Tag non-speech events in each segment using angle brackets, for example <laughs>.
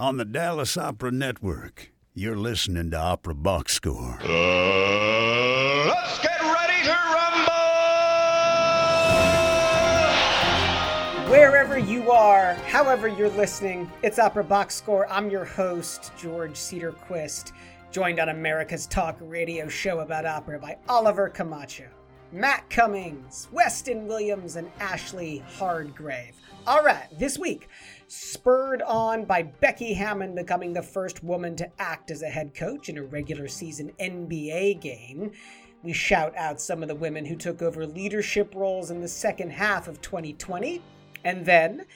on the Dallas Opera Network. You're listening to Opera Box Score. Uh, let's get ready to rumble! Wherever you are, however you're listening, it's Opera Box Score. I'm your host, George Cederquist, joined on America's Talk radio show about opera by Oliver Camacho, Matt Cummings, Weston Williams, and Ashley Hardgrave. All right, this week, spurred on by Becky Hammon becoming the first woman to act as a head coach in a regular season NBA game. We shout out some of the women who took over leadership roles in the second half of 2020. And then,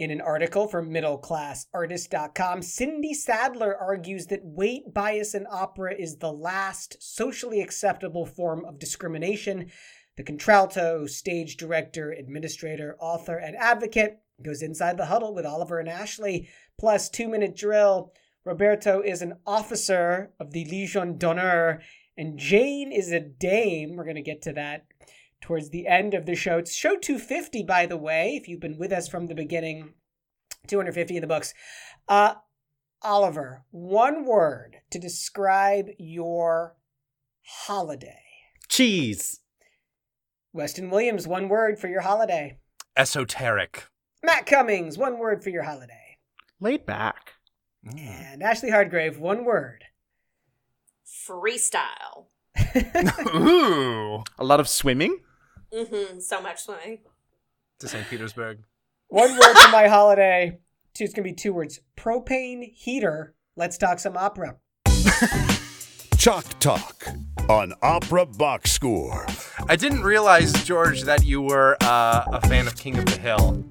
in an article from middleclassartist.com, Cindy Sadler argues that weight bias in opera is the last socially acceptable form of discrimination. The contralto, stage director, administrator, author, and advocate goes inside the huddle with Oliver and Ashley, plus two minute drill. Roberto is an officer of the Legion d'honneur, and Jane is a dame. We're going to get to that towards the end of the show. It's show 250, by the way, if you've been with us from the beginning. 250 in the books. Uh, Oliver, one word to describe your holiday. Cheese. Weston Williams, one word for your holiday. Esoteric. Matt Cummings, one word for your holiday. Laid back. And Ashley Hardgrave, one word. Freestyle. Ooh. A lot of swimming. Mm-hmm. So much swimming. To St. Petersburg. One word for my holiday. Two, it's going to be two words. Propane heater. Let's talk some opera. Chalk Talk on Opera Box Score. I didn't realize, George, that you were uh, a fan of King of the Hill.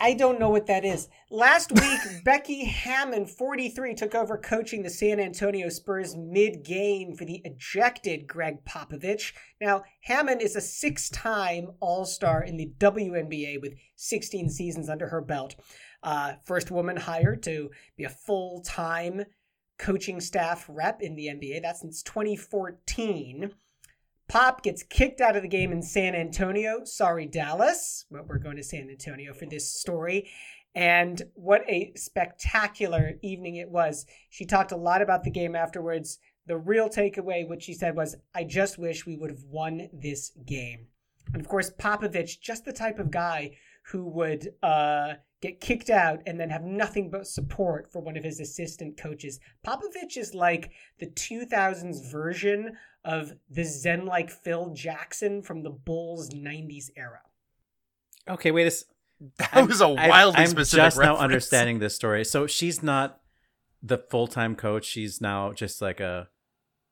I don't know what that is. Last week, <laughs> Becky Hammon, 43, took over coaching the San Antonio Spurs mid game for the ejected Gregg Popovich. Now, Hammon is a six time All Star in the WNBA with 16 seasons under her belt. Uh, first woman hired to be a full time coaching staff rep in the NBA. That's since 2014. Pop gets kicked out of the game in San Antonio. Sorry, Dallas. But we're going to San Antonio for this story. And what a spectacular evening it was. She talked a lot about the game afterwards. The real takeaway, what she said was, I just wish we would have won this game. And of course, Popovich, just the type of guy who would uh, get kicked out and then have nothing but support for one of his assistant coaches. Popovich is like the 2000s version of the Zen like Phil Jackson from the Bulls 90s era. Okay, wait a s- That I'm- was a wildly I'm specific just now understanding this story. So she's not the full time coach. She's now just like a,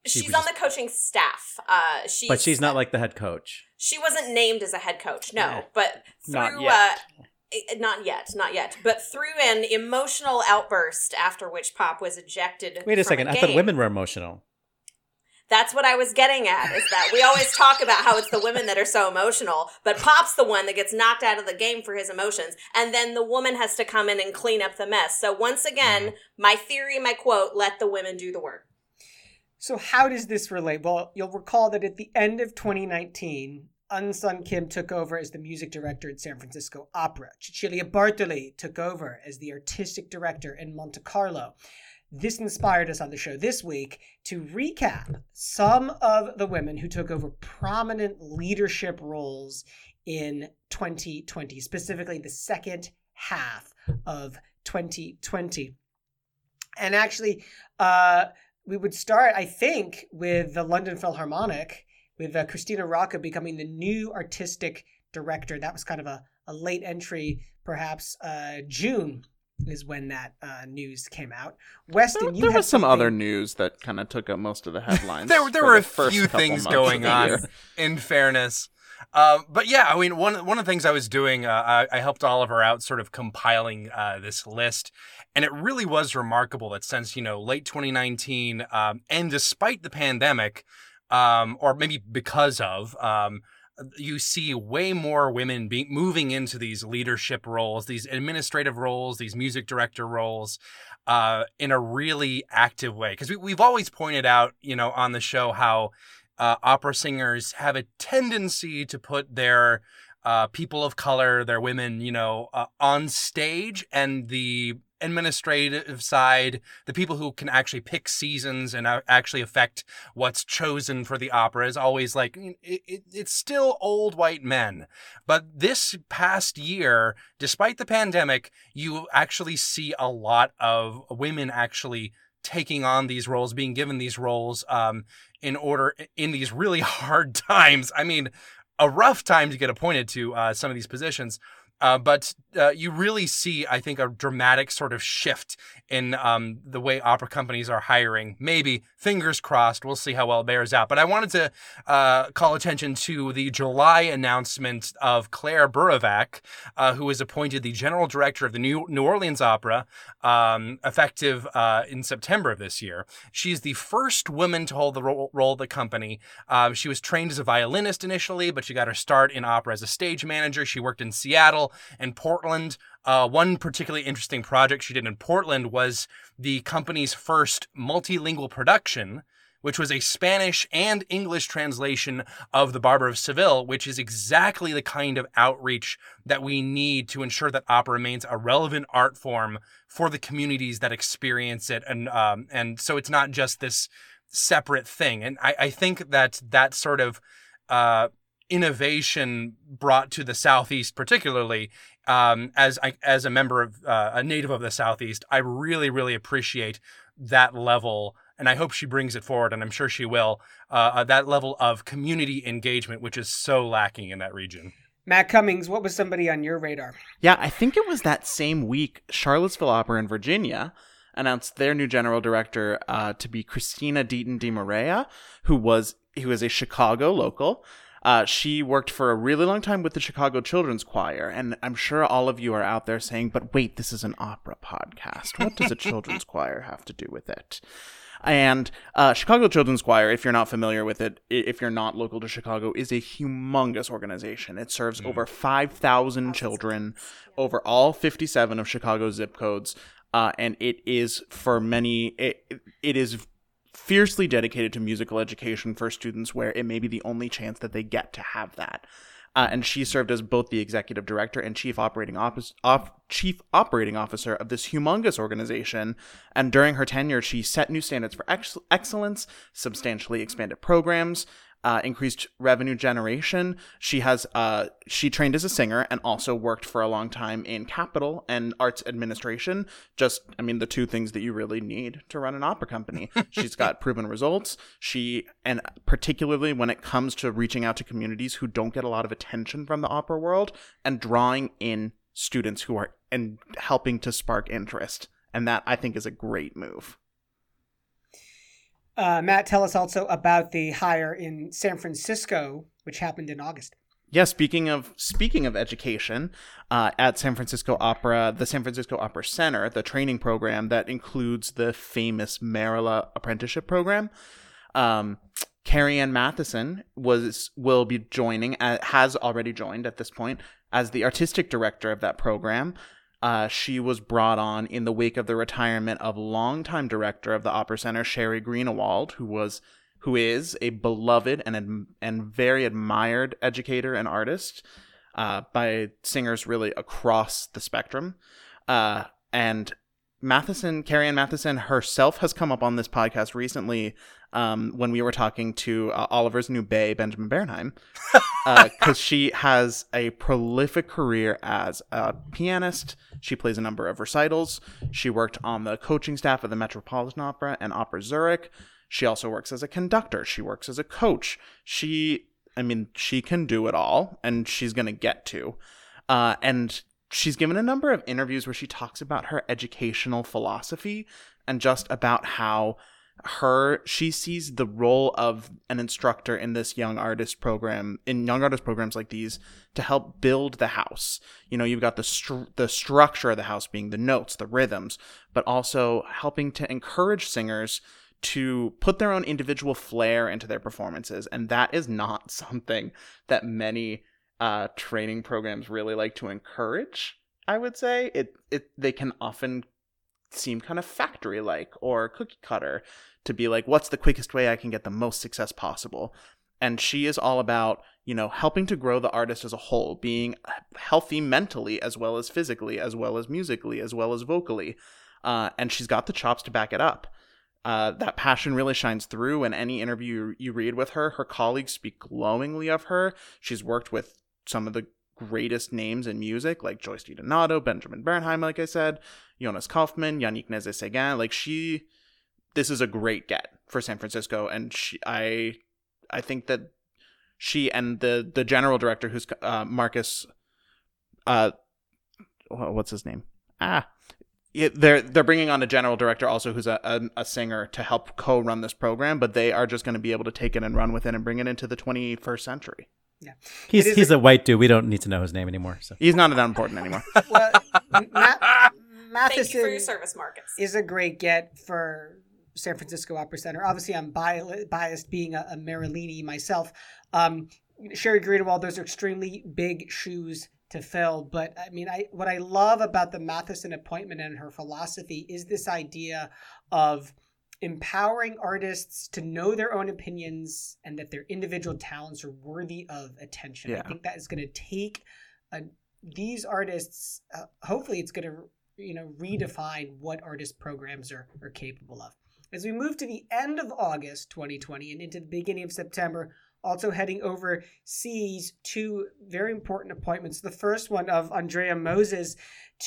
She She's on just- the coaching staff. Uh, she's, but she's not like the head coach. She wasn't named as a head coach, no. Yeah. But through Not yet. Uh, eh, not yet, not yet. But through an emotional outburst after which Pop was ejected. Wait a from second. I game. thought women were emotional. That's what I was getting at. Is that we always talk about how it's the women that are so emotional, but Pop's the one that gets knocked out of the game for his emotions, and then the woman has to come in and clean up the mess. So once again, mm-hmm. my theory, my quote: "Let the women do the work." So, how does this relate? Well, you'll recall that at the end of 2019, Eun Sun Kim took over as the music director at San Francisco Opera. Cecilia Bartoli took over as the artistic director in Monte Carlo. This inspired us on the show this week to recap some of the women who took over prominent leadership roles in 2020, specifically the second half of 2020. And actually, uh, we would start, I think, with the London Philharmonic, with uh, Christina Rocca becoming the new artistic director. That was kind of a, a late entry, perhaps uh, June is when that uh, news came out. Weston, There, you there was some other news that kind of took up most of the headlines. there, there were the a few things going on. In fairness, um, but yeah, I mean, one one of the things I was doing, uh, I, I helped Oliver out, sort of compiling uh, this list, and it really was remarkable that since you know late 2019, um, and despite the pandemic, um, or maybe because of. Um, you see way more women be moving into these leadership roles, these administrative roles, these music director roles, uh, in a really active way. Because we, we've always pointed out, you know, on the show how uh, opera singers have a tendency to put their uh, people of color, their women, you know, uh, on stage, and the administrative side, the people who can actually pick seasons and actually affect what's chosen for the opera is always like it, it, it's still old white men. But this past year, despite the pandemic, you actually see a lot of women actually taking on these roles, being given these roles um, in order in these really <laughs> hard times. I mean, a rough time to get appointed to uh, some of these positions. Uh, but uh, you really see, I think, a dramatic sort of shift in um, the way opera companies are hiring. Maybe, fingers crossed, we'll see how well it bears out. But I wanted to uh, call attention to the July announcement of Claire Burovac, uh, who was appointed the general director of the New, New Orleans Opera, um, effective uh, in September of this year. She's the first woman to hold the role, role of the company. Um, she was trained as a violinist initially, but she got her start in opera as a stage manager. She worked in Seattle and Portland. Uh, one particularly interesting project she did in Portland was the company's first multilingual production, which was a Spanish and English translation of The Barber of Seville, which is exactly the kind of outreach that we need to ensure that opera remains a relevant art form for the communities that experience it. And, um, and so it's not just this separate thing. And I, I think that that sort of, uh, innovation brought to the southeast particularly um, as I, as a member of uh, a native of the southeast i really really appreciate that level and i hope she brings it forward and i'm sure she will uh, uh, that level of community engagement which is so lacking in that region Matt Cummings, what was somebody on your radar? Yeah, I think it was that same week Charlottesville Opera in Virginia announced their new general director uh, to be Christina Deaton de Morea, who was who is a Chicago local. Uh, she worked for a really long time with the Chicago Children's Choir, and I'm sure all of you are out there saying, "But wait, this is an opera podcast. What does a <laughs> children's choir have to do with it?" And uh, Chicago Children's Choir, if you're not familiar with it, if you're not local to Chicago, is a humongous organization. It serves over 5,000 children over all 57 of Chicago's zip codes. Uh, and it is for many, it, it is fiercely dedicated to musical education for students where it may be the only chance that they get to have that. Uh, and she served as both the executive director and chief operating office, op, chief operating officer of this humongous organization. And during her tenure, she set new standards for ex- excellence, substantially expanded programs, uh, increased revenue generation. She has uh, she trained as a singer and also worked for a long time in capital and arts administration. Just I mean the two things that you really need to run an opera company. <laughs> She's got proven results. She and particularly when it comes to reaching out to communities who don't get a lot of attention from the opera world and drawing in students who are and helping to spark interest. And that I think is a great move. Uh, Matt, tell us also about the hire in San Francisco, which happened in August. Yeah, speaking of speaking of education, uh, at San Francisco Opera, the San Francisco Opera Center, the training program that includes the famous Merola apprenticeship program, um, Carrie Ann Matheson was will be joining, uh, has already joined at this point as the artistic director of that program. Uh, she was brought on in the wake of the retirement of longtime director of the Opera Center, Sheri Greenawald, who was who is a beloved and and very admired educator and artist uh, by singers really across the spectrum. Uh, and Matheson, Carrie Ann Matheson herself has come up on this podcast recently um, when we were talking to uh, Oliver's new bay, Benjamin Bernheim, <laughs> because she has a prolific career as a pianist. She plays a number of recitals. She worked on the coaching staff of the Metropolitan Opera and Opera Zurich. She also works as a conductor. She works as a coach. She, I mean, she can do it all, and she's going to get to. Uh, and she's given a number of interviews where she talks about her educational philosophy and just about how her she sees the role of an instructor in this young artist program in young artist programs like these to help build the house. You know you've got the stru- the structure of the house being the notes the rhythms but also helping to encourage singers to put their own individual flair into their performances and that is not <laughs> something that many uh, training programs really like to encourage i would say. It, it they can often seem kind of factory like or cookie cutter to be like what's the quickest way i can get the most success possible? And she is all about you know helping to grow the artist as a whole being healthy mentally as well as physically as well as musically as well as vocally. Uh, and she's got the chops to back it up. Uh, that passion really shines through in any interview you read with her. Her colleagues speak glowingly of her. She's worked with some of the greatest names in music like Joyce DiDonato, Benjamin Bernheim, like I said, Jonas Kaufmann, Yannick Nézet-Séguin. Like she, this is a great get for San Francisco, and she, I, I think that she and the the general director, who's uh, Marcus, uh, what's his name? Ah, yeah, they're they're bringing on a general director also who's a, a, a singer to help co-run this program, but they are just going to be able to take it and run with it and bring it into the 21st century. Yeah. He's he's a, white dude. We don't need to know his name anymore. So He's not that important anymore. <laughs> Well, Ma- <laughs> Thank you for your Matheson service, Marcus. is a great get for San Francisco Opera Center. Obviously, I'm bi- biased being a, a Merolini myself. Um, Sheri Greenawald, those are extremely big shoes to fill. But I mean, I what I love about the Matheson appointment and her philosophy is this idea of empowering artists to know their own opinions and that their individual talents are worthy of attention. I think that is going to take uh these artists. Uh, hopefully, it's going to you know redefine what artist programs are, are capable of. As we move to the end of August 2020 and into the beginning of September, also heading overseas, two very important appointments. The first one of Andrea Moses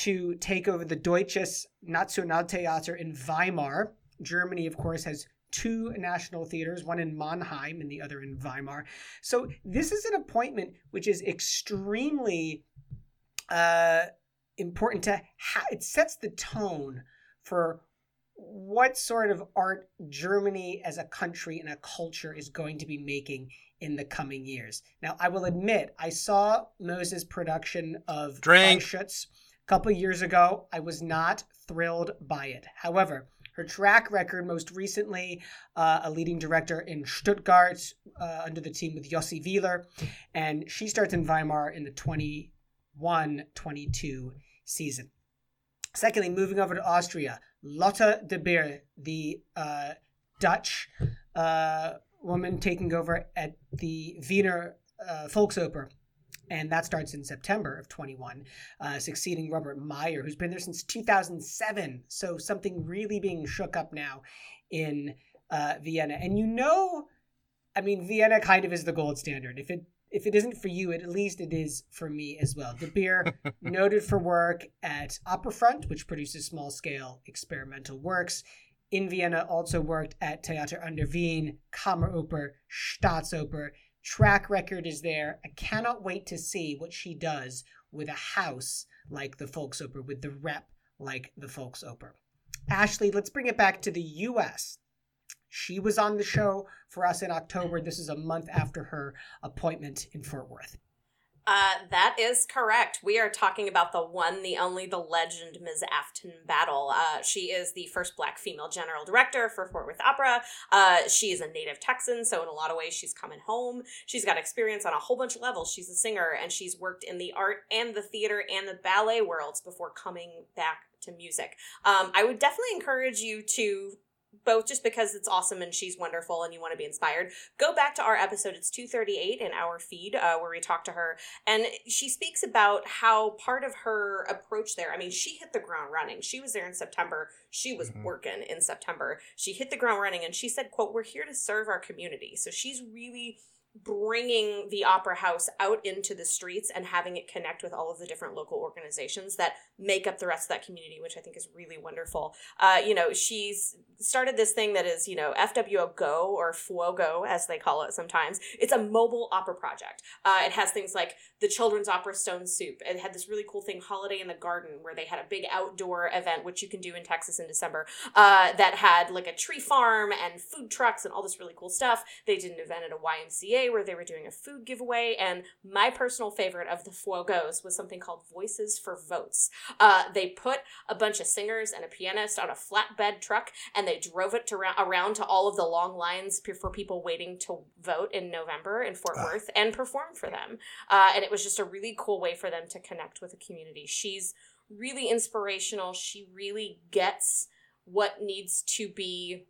to take over the Deutsches Nationaltheater in Weimar. Germany, of course, has two national theaters, one in Mannheim and the other in Weimar. So this is an appointment which is extremely uh, important to ha- it sets the tone for what sort of art Germany as a country and a culture is going to be making in the coming years. Now, I will admit, I saw Moses' production of Der Freischütz a couple years ago. I was not thrilled by it. However, her track record, most recently, uh, a leading director in Stuttgart uh, under the team with Yossi Wieler, and she starts in Weimar in the 21 22 season. Secondly, moving over to Austria, Lotte de Beer, the uh, Dutch uh, woman taking over at the Wiener uh, Volksoper. And that starts in September of 21, uh, succeeding Robert Meyer, who's been there since 2007. So something really being shook up now in uh, Vienna. And you know, I mean, Vienna kind of is the gold standard. If it if it isn't for you, at least it is for me as well. De Beer, <laughs> noted for work at Opera Front, which produces small scale experimental works. In Vienna, also worked at Theater an der Wien, Kammeroper, Staatsoper. Track record is there. I cannot wait to see what she does with a house like the Volksoper, with the rep like the Volksoper. Ashley, let's bring it back to the US. She was on the show for us in October. This is a month after her appointment in Fort Worth. Uh, that is correct. We are talking about the one, the only, the legend, Ms. Afton Battle. Uh, she is the first black female general director for Fort Worth Opera. Uh, she is a native Texan, so in a lot of ways, she's coming home. She's got experience on a whole bunch of levels. She's a singer, and she's worked in the art and the theater and the ballet worlds before coming back to music. Um, I would definitely encourage you to both just because it's awesome and she's wonderful and you want to be inspired. Go back to our episode it's 238 in our feed uh, where we talk to her and she speaks about how part of her approach there i mean she hit the ground running. She was there in september. She was Mhm. working in september. She hit the ground running and she said quote we're here to serve our community. So she's really bringing the opera house out into the streets and having it connect with all of the different local organizations that make up the rest of that community which i think is really wonderful. Uh, you know she's started this thing that is you know fwo go or fuogo as they call it sometimes. It's a mobile opera project. Uh, it has things like the children's opera stone soup. It had this really cool thing holiday in the garden where they had a big outdoor event which you can do in texas in december uh, that had like a tree farm and food trucks and all this really cool stuff. They did an event at a ymca where they were doing a food giveaway and my personal favorite of the fuogos was something called voices for votes uh, they put a bunch of singers and a pianist on a flatbed truck and they drove it to ra- around to all of the long lines for people waiting to vote in November in Fort Worth and perform for them. Uh, and it was just a really cool way for them to connect with the community. She's really inspirational. She really gets what needs to be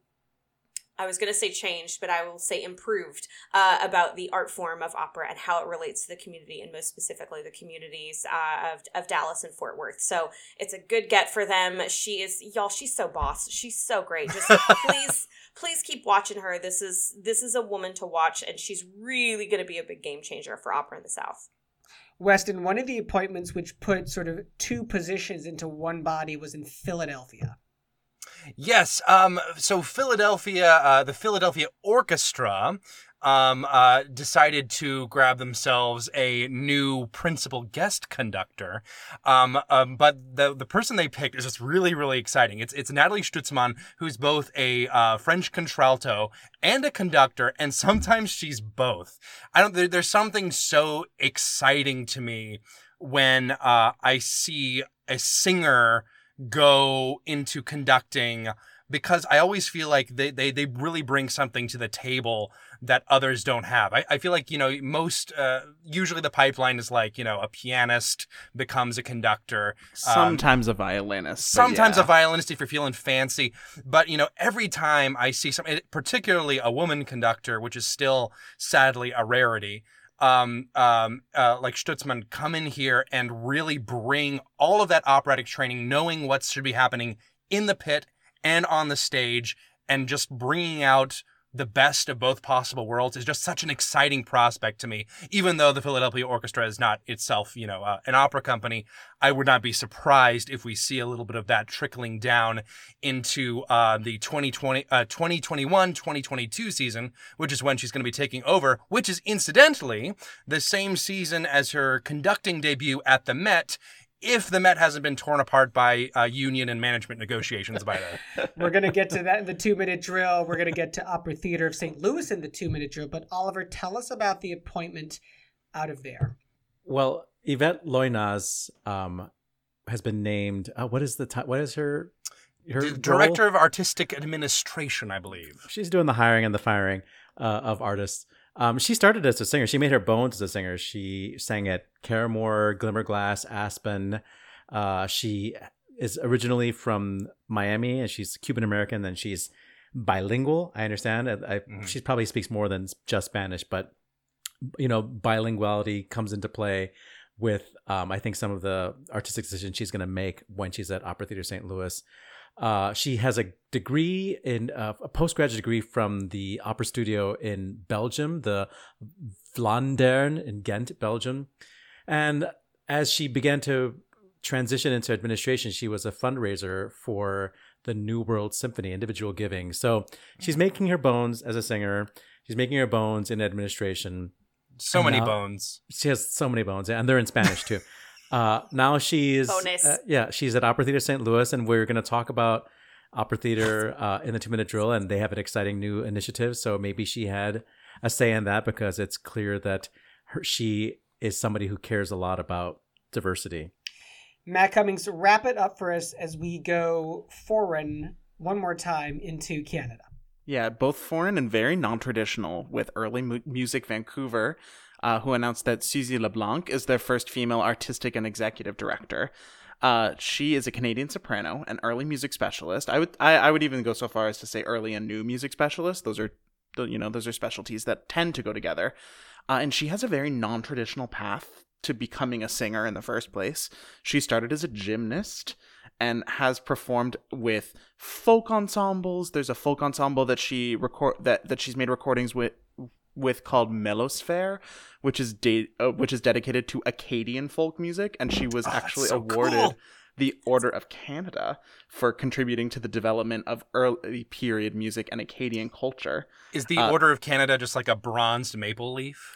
I was going to say changed, but I will say improved uh, about the art form of opera and how it relates to the community, and most specifically the communities uh, of, of Dallas and Fort Worth. So it's a good get for them. She is, y'all. She's so boss. She's so great. Just <laughs> please, please keep watching her. This is this is a woman to watch, and she's really going to be a big game changer for opera in the South. Weston, one of the appointments which put sort of two positions into one body was in Philadelphia. Yes. Um, so Philadelphia, uh, the Philadelphia Orchestra, um, uh, decided to grab themselves a new principal guest conductor. Um, um, but the the person they picked is just really really exciting. It's it's Nathalie Stutzmann, who's both a uh, French contralto and a conductor, and sometimes she's both. I don't. There, there's something so exciting to me when uh, I see a singer go into conducting because I always feel like they, they, they really bring something to the table that others don't have. I, I feel like, you know, most, uh, usually the pipeline is like, you know, a pianist becomes a conductor. Um, Sometimes a violinist. sometimes yeah. a violinist if you're feeling fancy. But, you know, every time I see some, particularly a woman conductor, which is still sadly a rarity, um, um, uh, like Stutzmann come in here and really bring all of that operatic training, knowing what should be happening in the pit and on the stage, and just bringing out the best of both possible worlds is just such an exciting prospect to me. Even though the Philadelphia Orchestra is not itself, you know, uh, an opera company, I would not be surprised if we see a little bit of that trickling down into uh, the 2020, uh, 2021 2022 season, which is when she's going to be taking over, which is incidentally the same season as her conducting debut at the Met. If the Met hasn't been torn apart by uh, union and management negotiations by then. <laughs> We're going to get to that in the two minute drill. We're going to get to Opera Theater of St. Louis in the two minute drill. But Oliver, tell us about the appointment out of there. Well, Yvette Loynaz um, has been named. Uh, what is the ti- what is her her D- role? Director of Artistic Administration, I believe. She's doing the hiring and the firing uh, of artists. Um, she started as a singer. She made her bones as a singer. She sang at Caramoor, Glimmerglass, Aspen. Uh, she is originally from Miami and she's Cuban American. And she's bilingual. I understand. I, I, Mhm. She probably speaks more than just Spanish, but you know, bilinguality comes into play with um, I think some of the artistic decisions she's going to make when she's at Opera Theater St. Louis. Uh, she has a degree in uh, a postgraduate degree from the opera studio in Belgium, the Vlaanderen in Ghent, Belgium. And as she began to transition into administration, she was a fundraiser for the New World Symphony, individual giving. So she's making her bones as a singer. She's making her bones in administration. So many Now- bones. She has so many bones, and they're in Spanish too. <laughs> uh, now she's Bones. uh, yeah, she's at Opera Theater St. Louis, and we're going to talk about Opera Theater uh, in the two minute drill, and they have an exciting new initiative. So maybe she had a say in that because it's clear that her, she is somebody who cares a lot about diversity. Matt Cummings, wrap it up for us as we go foreign one more time into Canada. Yeah, both foreign and very non-traditional. With early mu- music Vancouver, uh, who announced that Suzie LeBlanc is their first female artistic and executive director. Uh, she is a Canadian soprano, an early music specialist. I would I, I would even go so far as to say early and new music specialist. Those are you know those are specialties that tend to go together. Uh, and she has a very non-traditional path to becoming a singer in the first place. She started as a gymnast and has performed with folk ensembles. There's a folk ensemble that she record that that she's made recordings with with called Melosphere, which is de- uh, which is dedicated to Acadian folk music, and she was Oh, actually so awarded cool. the Order of Canada for contributing to the development of early period music and Acadian culture. Is the Uh, Order of Canada just like a bronzed maple leaf?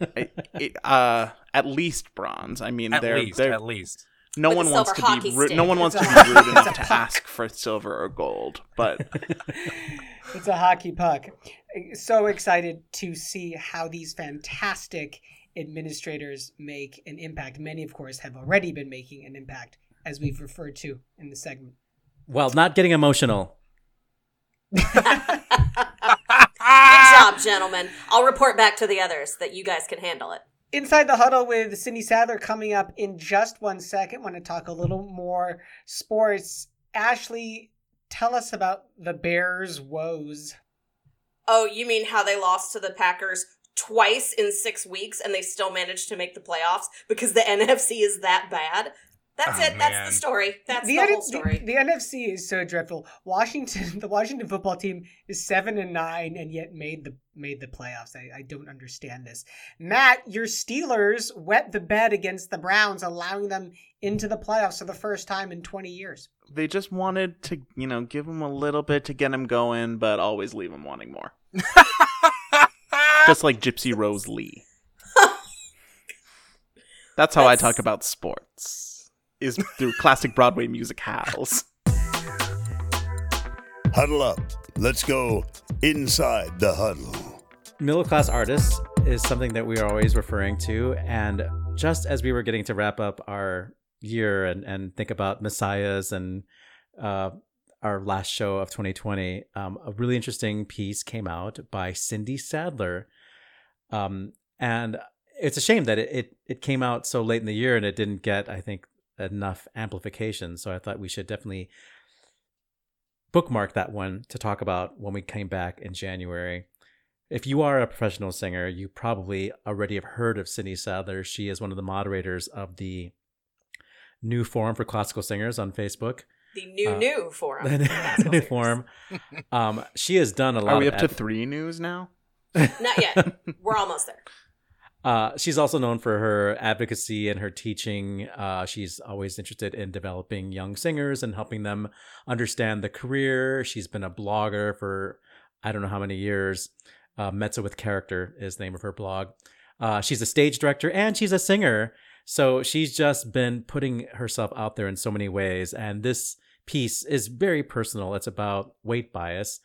I- it- uh, at least bronze. I mean, At they're, least, they're at least. no one wants to be ru- no one wants to be rude enough to ask for silver or gold, but <laughs> It's a hockey puck. So excited to see how these fantastic administrators make an impact. Many, of course, have already been making an impact, as we've referred to in the segment. Well, not getting emotional. Good job, gentlemen. I'll report back to the others that you guys can handle it. Inside the Huddle with Cindy Sadler coming up in just one second. Want to talk a little more sports. Ashley, tell us about the Bears' woes. Oh, you mean how they lost to the Packers twice in six weeks and they still managed to make the playoffs because the <laughs> NFC is that bad? That's Oh, it. That's the story. That's the, N- whole story. The, the NFC is so dreadful. Washington, <laughs> the Washington football team is seven and nine, and yet made the made the playoffs. I, I don't understand this. Matt, your Steelers wet the bed against the Browns, allowing them into the playoffs for the first time in twenty years. They just wanted to, you know, give them a little bit to get them going, but always leave them wanting more. <laughs> just like Gypsy Rose Lee. <laughs> That's how I talk about sports. Is through classic Broadway music howls. Huddle up. Let's go inside the huddle. middle class artists is something that we are always referring to and just as we were getting to wrap up our year and, and think about messiahs and uh, our last show of 2020 um, a really interesting piece came out by cindy sadler um, and it's a shame that it, it, it came out so late in the year and it didn't get i think enough amplification so i thought we should definitely bookmark that one to talk about when we came back in january if you are a professional singer, you probably already have heard of Cindy Sadler. She is one of the moderators of the new forum for classical singers on Facebook. The new Uh, new <laughs> forum. the That's new forum. Um, she has done a lot. Are we of up to three news now? Not yet. <laughs> We're almost there. Uh, she's also known for her advocacy and her teaching. Uh, she's always interested in developing young singers and helping them understand the career. She's been a blogger for I don't know how many years. Uh, Mezzo with Character is the name of her blog. Uh, she's a stage director and she's a singer. So she's just been putting herself out there in so many ways. And this piece is very personal. It's about weight bias.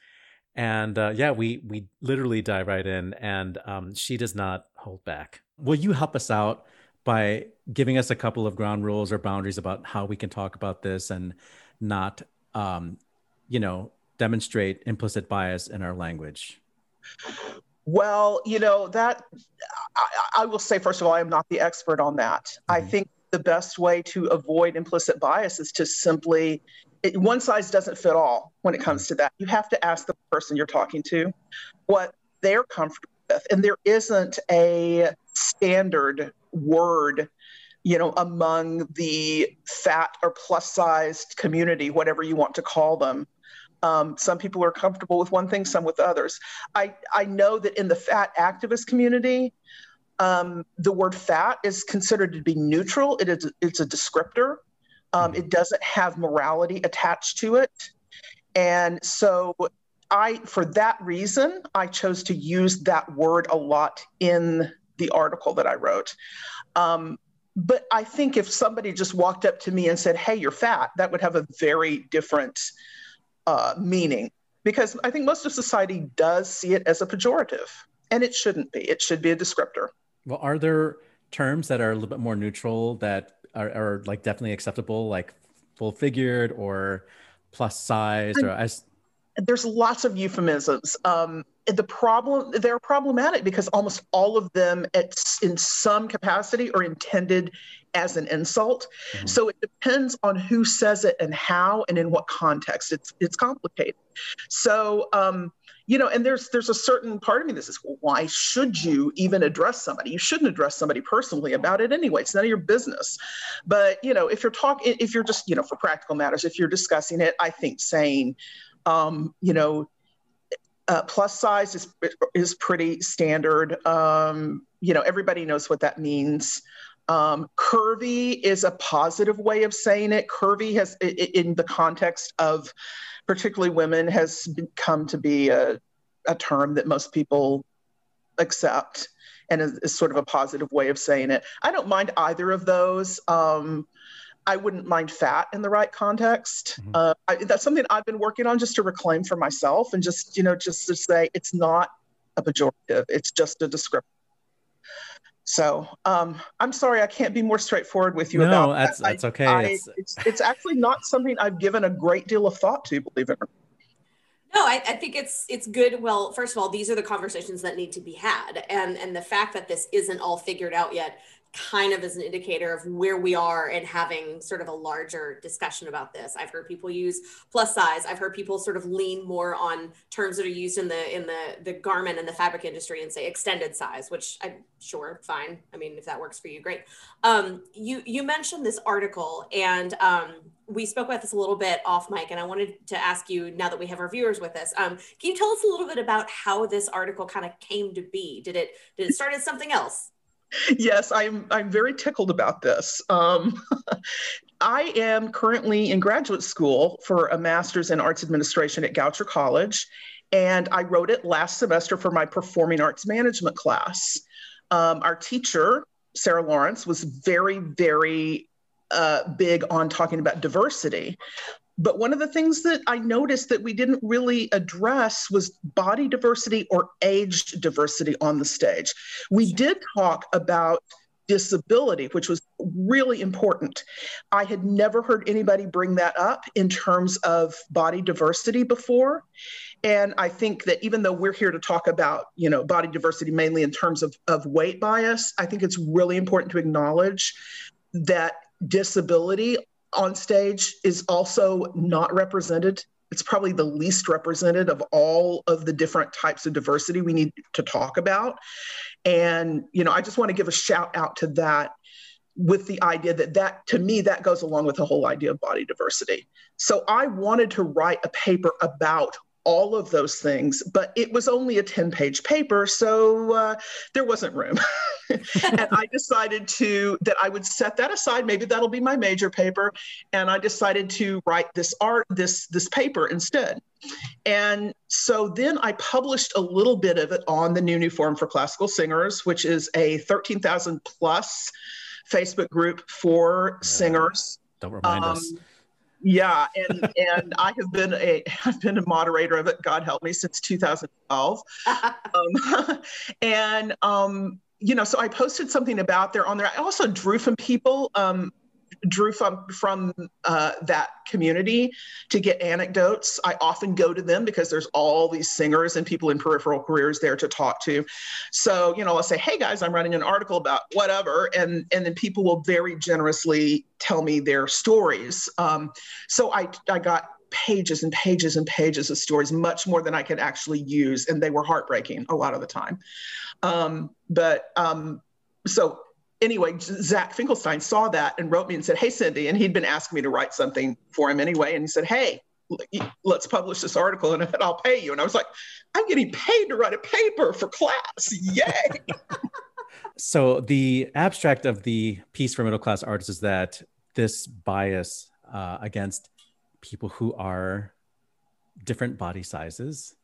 And uh, yeah, we we literally dive right in, and um, she does not hold back. Will you help us out by giving us a couple of ground rules or boundaries about how we can talk about this and not, um, you know, demonstrate implicit bias in our language? Well, you know, that I, I will say, first of all, I am not the expert on that. I Mhm. think the best way to avoid implicit bias is to simply, it, one size doesn't fit all when it comes to that. You have to ask the person you're talking to what they're comfortable with. And there isn't a standard word, you know, among the fat or plus sized community, whatever you want to call them. Um, some people are comfortable with one thing, some with others. I, I know that in the fat activist community, um, the word fat is considered to be neutral. It is it's a descriptor. Um, it doesn't have morality attached to it, and so I, for that reason, I chose to use that word a lot in the article that I wrote. Um, but I think if somebody just walked up to me and said, "Hey, you're fat," that would have a very different uh, meaning because I think most of society does see it as a pejorative, and it shouldn't be. It should be a descriptor. Well, are there terms that are a little bit more neutral that are, are like definitely acceptable, like full figured or plus size or as There's lots of euphemisms. Um, the problem they're problematic because almost all of them, at, in some capacity, are intended as an insult. Mhm. So it depends on who says it and how and in what context. It's it's complicated. So um, you know, and there's there's a certain part of me that says, well, why should you even address somebody? You shouldn't address somebody personally about it anyway. It's none of your business. But you know, if you're talking, if you're just you know, for practical matters, if you're discussing it, I think saying, um, you know, uh, plus size is is pretty standard. Um, you know, everybody knows what that means. Um, curvy is a positive way of saying it. Curvy has, in the context of particularly women, has come to be a, a term that most people accept and is, is sort of a positive way of saying it. I don't mind either of those. Um, I wouldn't mind fat in the right context. Mhm. Uh, I, that's something I've been working on just to reclaim for myself and just, you know, just to say it's not a pejorative, it's just a descriptor. So um, I'm sorry, I can't be more straightforward with you no, about that's that. I- that's okay. I, It's- it's, it's actually not something I've given a great deal of thought to, believe it or not. No, I, I think it's it's good. Well, first of all, these are the conversations that need to be had, and and the fact that this isn't all figured out yet kind of as an indicator of where we are and having sort of a larger discussion about this. I've heard people use plus size. I've heard people sort of lean more on terms that are used in the in the the garment and the fabric industry and say extended size, which I'm sure fine. I mean, if that works for you, great. Um, you you mentioned this article and um, we spoke about this a little bit off mic, and I wanted to ask you now that we have our viewers with us. Um, can you tell us a little bit about how this article kind of came to be? Did it did it start as something else? Yes, I'm I'm very tickled about this. Um, <laughs> I am currently in graduate school for a master's in arts administration at Goucher College, and I wrote it last semester for my performing arts management class. Um, our teacher, Sarah Lawrence, was very, very uh, big on talking about diversity. But one of the things that I noticed that we didn't really address was body diversity or age diversity on the stage. We did talk about disability, which was really important. I had never heard anybody bring that up in terms of body diversity before. And I think that even though we're here to talk about, you know, body diversity mainly in terms of, of weight bias, I think it's really important to acknowledge that disability on stage is also not represented. It's probably the least represented of all of the different types of diversity we need to talk about. And, you know, I just want to give a shout out to that with the idea that that to me that goes along with the whole idea of body diversity so i wanted to write a paper about all of those things, but it was only a 10 page paper, so uh, there wasn't room. <laughs> and I decided to that I would set that aside. Maybe that'll be my major paper. And I decided to write this art, this this paper instead. And so then I published a little bit of it on the New New Forum for Classical Singers, which is a 13,000 plus Facebook group for singers. Don't remind Um, us. Yeah, and and I have been a <laughs> I've been a moderator of it. God help me since 2012, <laughs> um, <laughs> and um, you know, so I posted something about there on there. I also drew from people, um, drew from from uh, that community to get anecdotes. I often go to them because there's all these singers and people in peripheral careers there to talk to. So you know, I'll say, "Hey guys, I'm writing an article about whatever," and and then people will very generously tell me their stories. Um, so I I got pages and pages and pages of stories, much more than I could actually use, and they were heartbreaking a lot of the time. Um, but um, so anyway, Zach Finkelstein saw that and wrote me and said, "Hey, Cindy," and he'd been asking me to write something for him anyway, and he said, "Hey." Let's publish this article and I'll pay you. And I was like, I'm getting paid to write a paper for class. Yay. <laughs> So the abstract of the piece for middle class artists is that this bias uh, against people who are different body sizes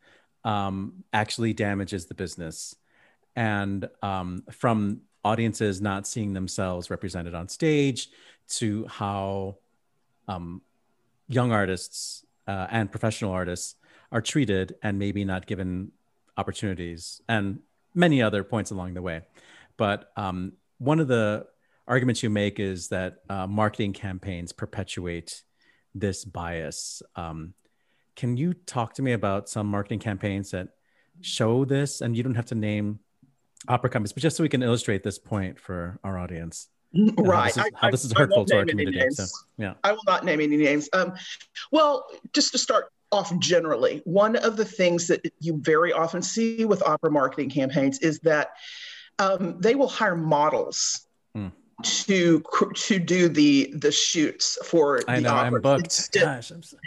um, actually damages the business, and um, from audiences not seeing themselves represented on stage to how um, young artists uh, and professional artists are treated and maybe not given opportunities and many other points along the way. But um, one of the arguments you make is that uh, marketing campaigns perpetuate this bias. Um, can you talk to me about some marketing campaigns that show this? And you don't have to name opera companies, but just so we can illustrate this point for our audience. how right. This is, how I- this is hurtful to our community. So, yeah. I will not name any names. Um, well, just to start off generally, one of the things that you very often see with opera marketing campaigns is that um, they will hire models Hmm. to to do the the shoots for I the know I'm opera. booked. Instead- Gosh, I'm so-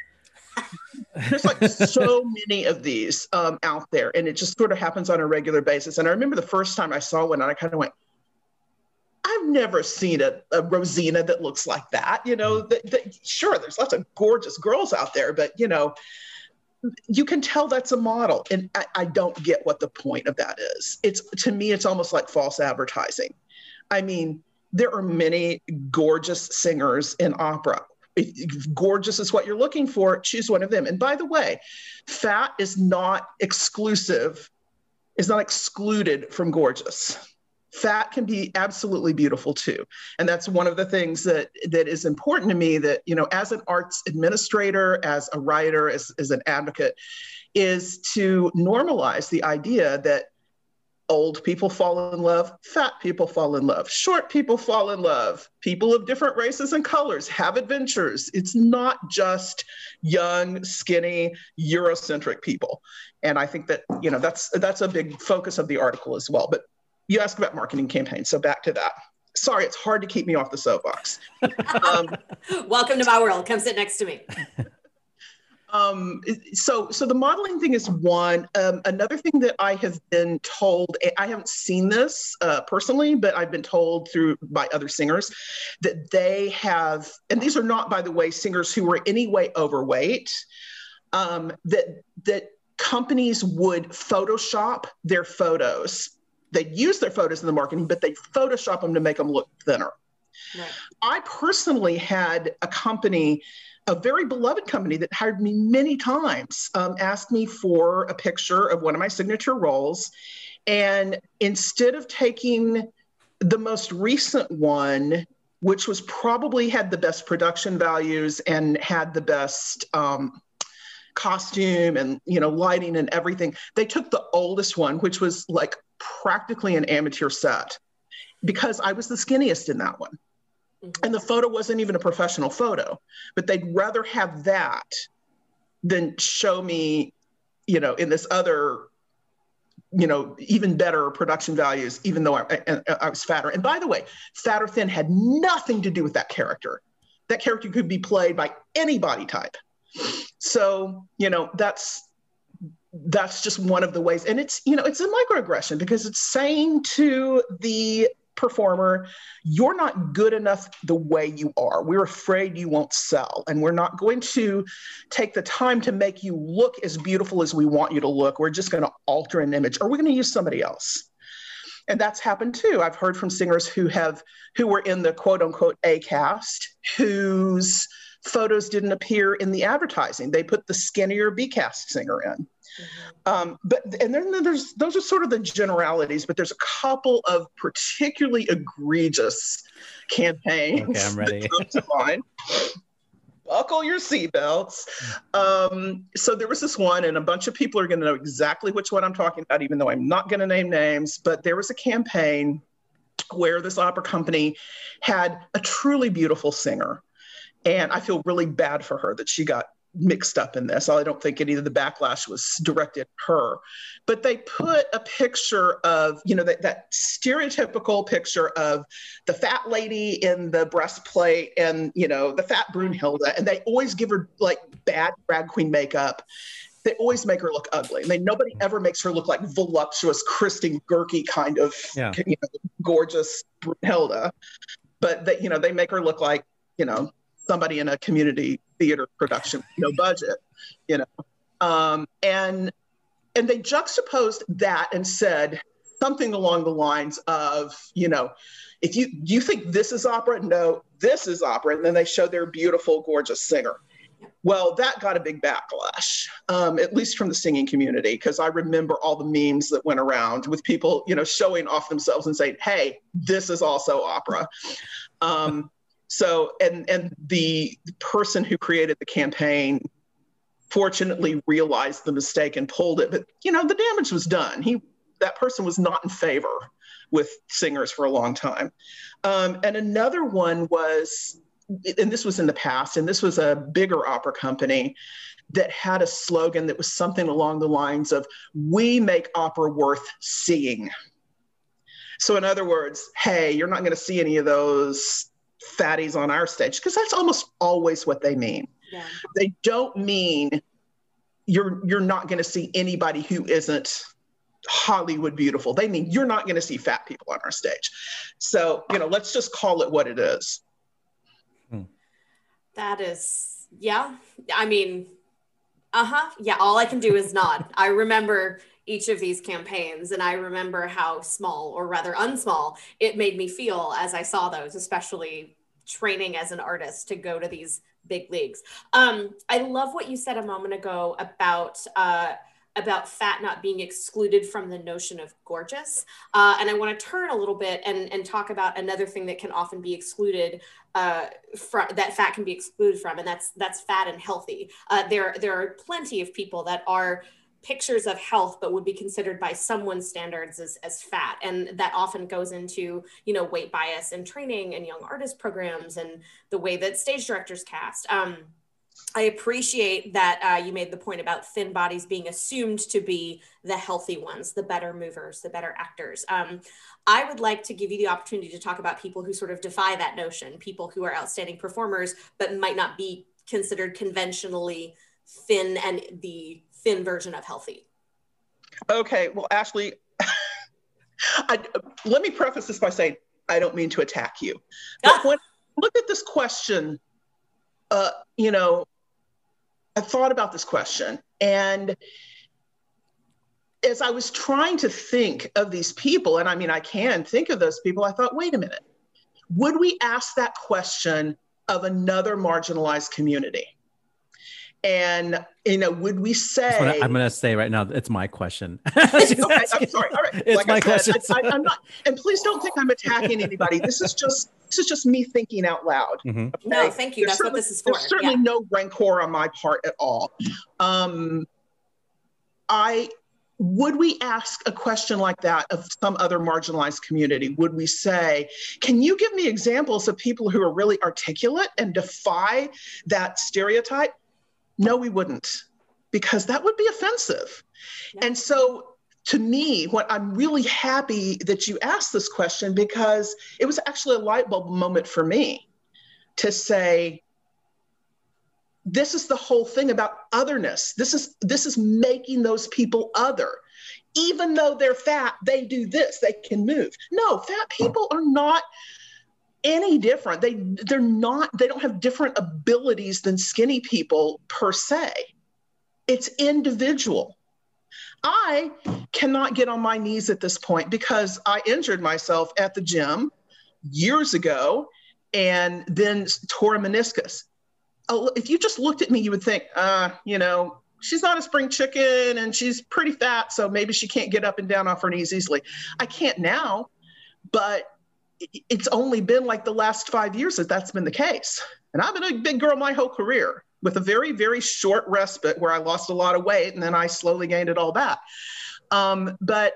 there's like so many of these um, out there, and it just sort of happens on a regular basis. And I remember the first time I saw one, and I kind of went, "I've never seen a, a Rosina that looks like that." You know, that, that, sure, there's lots of gorgeous girls out there, but you know, you can tell that's a model, and I, I don't get what the point of that is. It's to me, it's almost like false advertising. I mean, there are many gorgeous singers in opera. Gorgeous is what you're looking for, choose one of them. And by the way, fat is not exclusive, is not excluded from gorgeous. Fat can be absolutely beautiful too. And that's one of the things that that is important to me that, you know, as an arts administrator, as a writer, as, as an advocate, is to normalize the idea that Old people fall in love, fat people fall in love, short people fall in love, people of different races and colors have adventures. It's not just young, skinny, Eurocentric people. And I think that, you know, that's that's a big focus of the article as well. But you asked about marketing campaigns, so back to that. Sorry, it's hard to keep me off the soapbox. <laughs> Um, Welcome to my world. Come sit next to me. <laughs> um, so so the modeling thing is one. Um, another thing that I have been told, I haven't seen this uh, personally, but I've been told through by other singers that they have, and these are not, by the way, singers who were anyway overweight. Um, that that companies would Photoshop their photos. They'd use their photos in the marketing, but they Photoshop them to make them look thinner. Right. I personally had a company, a very beloved company that hired me many times, um, asked me for a picture of one of my signature roles. And instead of taking the most recent one, which was probably had the best production values and had the best um, costume and you know lighting and everything, they took the oldest one, which was like practically an amateur set, because I was the skinniest in that one. And the photo wasn't even a professional photo, but they'd rather have that than show me, you know, in this other, you know, even better production values, even though I, I, I was fatter. And by the way, fat or thin had nothing to do with that character. That character could be played by any body type. So, you know, that's that's just one of the ways and it's you know it's a microaggression because it's saying to the performer, you're not good enough the way you are. We're afraid you won't sell. And we're not going to take the time to make you look as beautiful as we want you to look. We're just going to alter an image or we're going to use somebody else. And that's happened too. I've heard from singers who have who were in the quote unquote A cast whose photos didn't appear in the advertising. They put the skinnier B cast singer in. Mm-hmm. Um, but and then there's those are sort of the generalities, but there's a couple of particularly egregious campaigns. Okay, I'm ready. That come to mind. Buckle your seatbelts. Um, so there was this one, and a bunch of people are going to know exactly which one I'm talking about, even though I'm not going to name names. But there was a campaign where this opera company had a truly beautiful singer. And I feel really bad for her that she got mixed up in this. I don't think any of the backlash was directed at her. But they put a picture of, you know, that, that stereotypical picture of the fat lady in the breastplate and, you know, the fat Brunhilde. And they always give her like bad drag queen makeup. They always make her look ugly. And they nobody ever makes her look like voluptuous Christine Goerke kind of Yeah. you know, gorgeous Brunhilde. But they, you know, they make her look like, you know, somebody in a community theater production, no budget, you know. Um, and and they juxtaposed that and said something along the lines of, you know, if you you think this is opera? No, this is opera. And then they show their beautiful, gorgeous singer. Well, that got a big backlash, um, at least from the singing community, because I remember all the memes that went around with people, you know, showing off themselves and saying, "Hey, this is also opera." Um, so, and and the person who created the campaign fortunately realized the mistake and pulled it, but you know, the damage was done. He that person was not in favor with singers for a long time. Um, and another one was, and this was in the past, and this was a bigger opera company that had a slogan that was something along the lines of, We make opera worth seeing. So, in other words, hey, you're not going to see any of those fatties on our stage, because that's almost always what they mean. Yeah. They don't mean you're you're not going to see anybody who isn't Hollywood beautiful. They mean you're not going to see fat people on our stage. So, you know, let's just call it what it is. That is, yeah. I mean, uh huh. Yeah. All I can do is nod. I remember each of these campaigns and I remember how small or rather unsmall it made me feel as I saw those, especially training as an artist to go to these big leagues. Um, I love what you said a moment ago about. Uh, about fat not being excluded from the notion of gorgeous. Uh, and I want to turn a little bit and, and talk about another thing that can often be excluded uh, from that fat can be excluded from, and that's that's fat and healthy. Uh, there there are plenty of people that are pictures of health but would be considered by someone's standards as, as fat and that often goes into you know weight bias and training and young artist programs and the way that stage directors cast um, I appreciate that uh, you made the point about thin bodies being assumed to be the healthy ones, the better movers, the better actors. Um, I would like to give you the opportunity to talk about people who sort of defy that notion, people who are outstanding performers, but might not be considered conventionally thin and the thin version of healthy. Okay, well, Ashley, <laughs> I, let me preface this by saying I don't mean to attack you. But when I look at this question, uh, you know, I thought about this question and as I was trying to think of these people, and I mean, I can think of those people, I thought, wait a minute, would we ask that question of another marginalized community? And you know, would we say? I'm going to say right now, it's my question. <laughs> <laughs> okay, I'm sorry. All right, it's like my I said, question. I, am not, and please don't think I'm attacking anybody. This is just this is just me thinking out loud. Mm-hmm. Okay? No, thank you. There's That's what this is for. There's certainly yeah. no rancor on my part at all. Um, I would we ask a question like that of some other marginalized community? Would we say, can you give me examples of people who are really articulate and defy that stereotype? No, we wouldn't, because that would be offensive. Yeah. And so, to me, what I'm really happy that you asked this question because it was actually a light bulb moment for me to say, this is the whole thing about otherness. This is this is making those people other. Even though they're fat, they do this, they can move. No, fat people are not any different. They they're not they don't have different abilities than skinny people per se. It's individual. I cannot get on my knees at this point because I injured myself at the gym years ago and then tore a meniscus. If you just looked at me, you would think, uh, you know, she's not a spring chicken and she's pretty fat, so maybe she can't get up and down off her knees easily. I can't now, but it's only been like the last five years that that's been the case. And I've been a big girl my whole career with a very, very short respite where I lost a lot of weight and then I slowly gained it all back. Um, but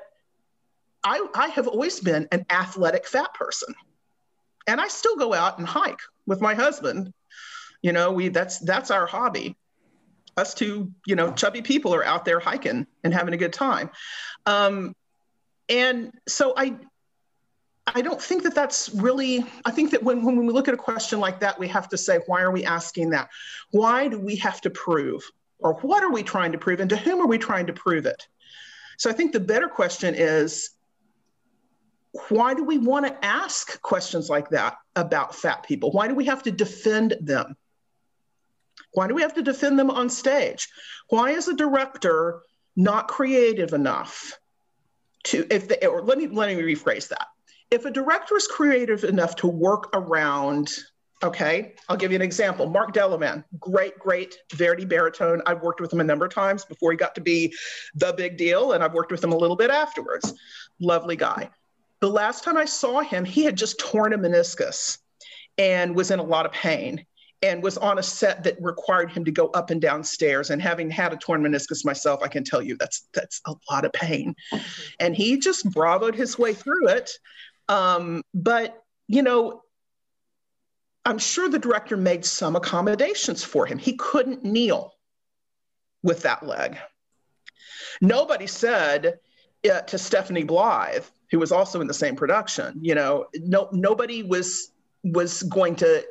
I, I have always been an athletic fat person. And I still go out and hike with my husband. You know, we that's that's our hobby. Us two, you know, chubby people are out there hiking and having a good time. Um, and so I I don't think that that's really, I think that when, when we look at a question like that, we have to say, why are we asking that? Why do we have to prove? Or what are we trying to prove? And to whom are we trying to prove it? So I think the better question is, why do we want to ask questions like that about fat people? Why do we have to defend them? Why do we have to defend them on stage? Why is a director not creative enough to, if they, or let me, let me rephrase that if a director is creative enough to work around Okay, I'll give you an example. Mark Delavan, great, great Verdi baritone. I've worked with him a number of times before he got to be the big deal, and I've worked with him a little bit afterwards. Lovely guy. The last time I saw him, he had just torn a meniscus and was in a lot of pain and was on a set that required him to go up and down stairs. And having had a torn meniscus myself, I can tell you that's that's a lot of pain. And he just bravoed his way through it um, but, you know, I'm sure the director made some accommodations for him. He couldn't kneel with that leg. Nobody said uh, to Stephanie Blythe, who was also in the same production, you know, no, nobody was was going to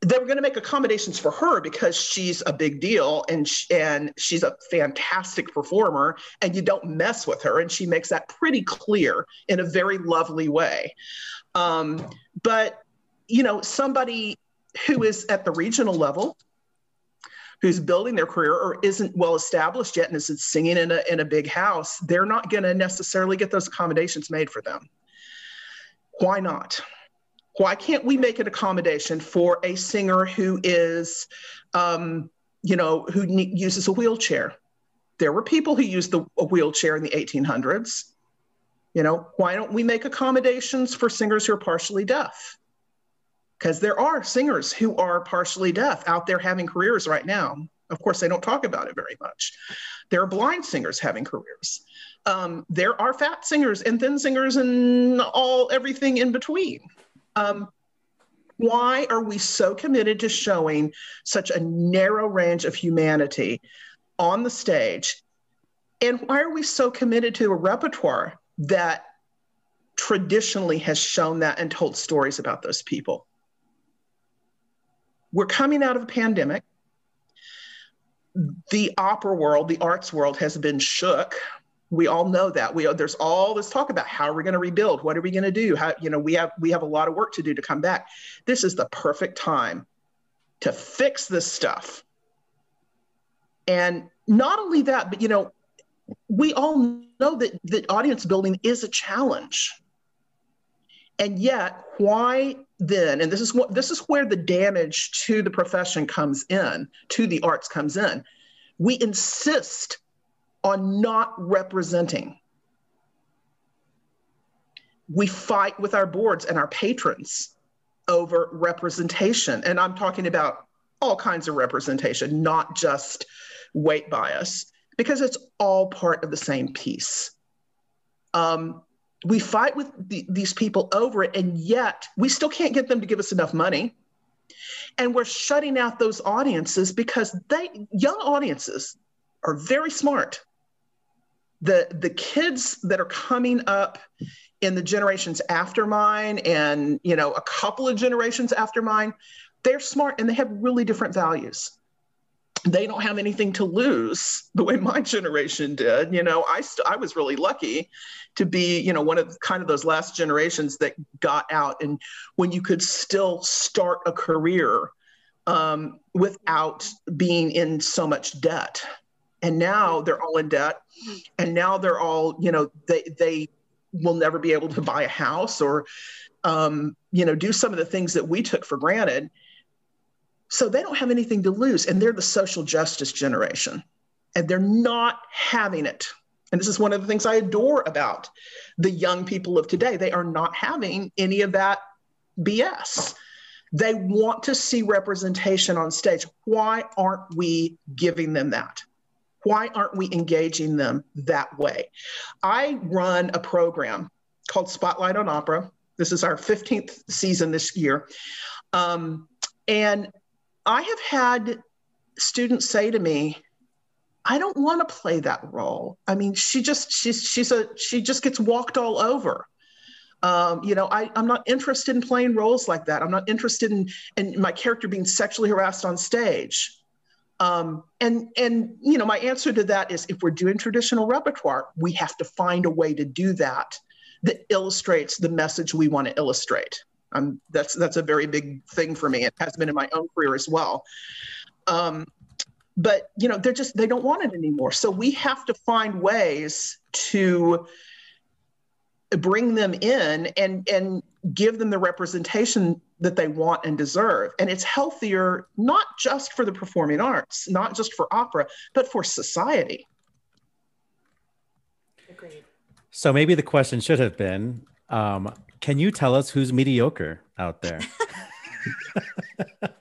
they were going to make accommodations for her because she's a big deal and and she's a fantastic performer and you don't mess with her. And she makes that pretty clear in a very lovely way. Um, but you know somebody who is at the regional level who's building their career or isn't well established yet and is singing in a, in a big house they're not going to necessarily get those accommodations made for them. Why not why can't we make an accommodation for a singer who is, um, you know, who ne- uses a wheelchair? There were people who used the, a wheelchair in the 1800s. You know, why don't we make accommodations for singers who are partially deaf? Because there are singers who are partially deaf out there having careers right now. Of course, they don't talk about it very much. There are blind singers having careers. Um, there are fat singers and thin singers and all everything in between. Um, why are we so committed to showing such a narrow range of humanity on the stage? And why are we so committed to a repertoire that traditionally has shown that and told stories about those people? We're coming out of a pandemic. The opera world, the arts world has been shook we all know that. We there's all this talk about how are we going to rebuild? What are we going to do? How you know we have we have a lot of work to do to come back. This is the perfect time to fix this stuff. And not only that but you know we all know that that audience building is a challenge. And yet why then and this is what this is where the damage to the profession comes in to the arts comes in. We insist on not representing. We fight with our boards and our patrons over representation. And I'm talking about all kinds of representation, not just weight bias, because it's all part of the same piece. Um, we fight with the, these people over it, and yet we still can't get them to give us enough money. And we're shutting out those audiences because they, young audiences, are very smart the the kids that are coming up in the generations after mine and you know a couple of generations after mine they're smart and they have really different values. They don't have anything to lose the way my generation did. You know i st- i was really lucky to be you know one of kind of those last generations that got out and when you could still start a career um, without being in so much debt and now they're all in debt. And now they're all you know they they will never be able to buy a house or um, you know do some of the things that we took for granted. So they don't have anything to lose. And they're the social justice generation. And they're not having it. And this is one of the things i adore about the young people of today. They are not having any of that bs they want to see representation on stage. Why aren't we giving them that why aren't we engaging them that way? I run a program called Spotlight on Opera. This is our 15th season this year. Um, and I have had students say to me, I don't want to play that role. I mean, she just she's she's a she just gets walked all over. Um, you know, I, I'm not interested in playing roles like that. I'm not interested in in my character being sexually harassed on stage. Um, and and you know, my answer to that is if we're doing traditional repertoire, we have to find a way to do that that illustrates the message we want to illustrate. Um, that's that's a very big thing for me. It has been in my own career as well. Um, but you know, they're just they don't want it anymore. So we have to find ways to bring them in and and give them the representation that they want and deserve. And it's healthier, not just for the performing arts, not just for opera, but for society. Agreed. So maybe the question should have been um, Can you tell us who's mediocre out there? <laughs>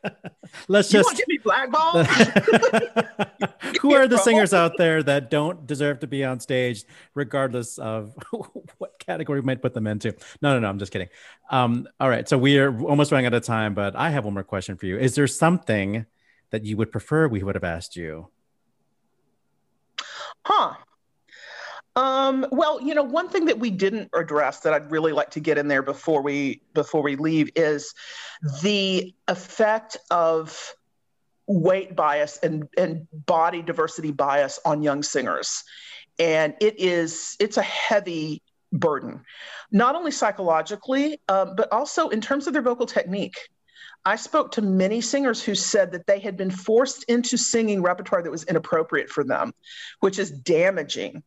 Let's you just. get me blackballed? <laughs> <laughs> Who are the singers out there that don't deserve to be on stage, regardless of <laughs> what category we might put them into? No, no, no. I'm just kidding. Um, all right. So we are almost running out of time, but I have one more question for you. Is there something that you would prefer we would have asked you? Huh. Um, well, you know, one thing that we didn't address that I'd really like to get in there before we before we leave is the effect of weight bias and, and body diversity bias on young singers. And it is it's a heavy burden, not only psychologically, um, but also in terms of their vocal technique. I spoke to many singers who said that they had been forced into singing repertoire that was inappropriate for them, which is damaging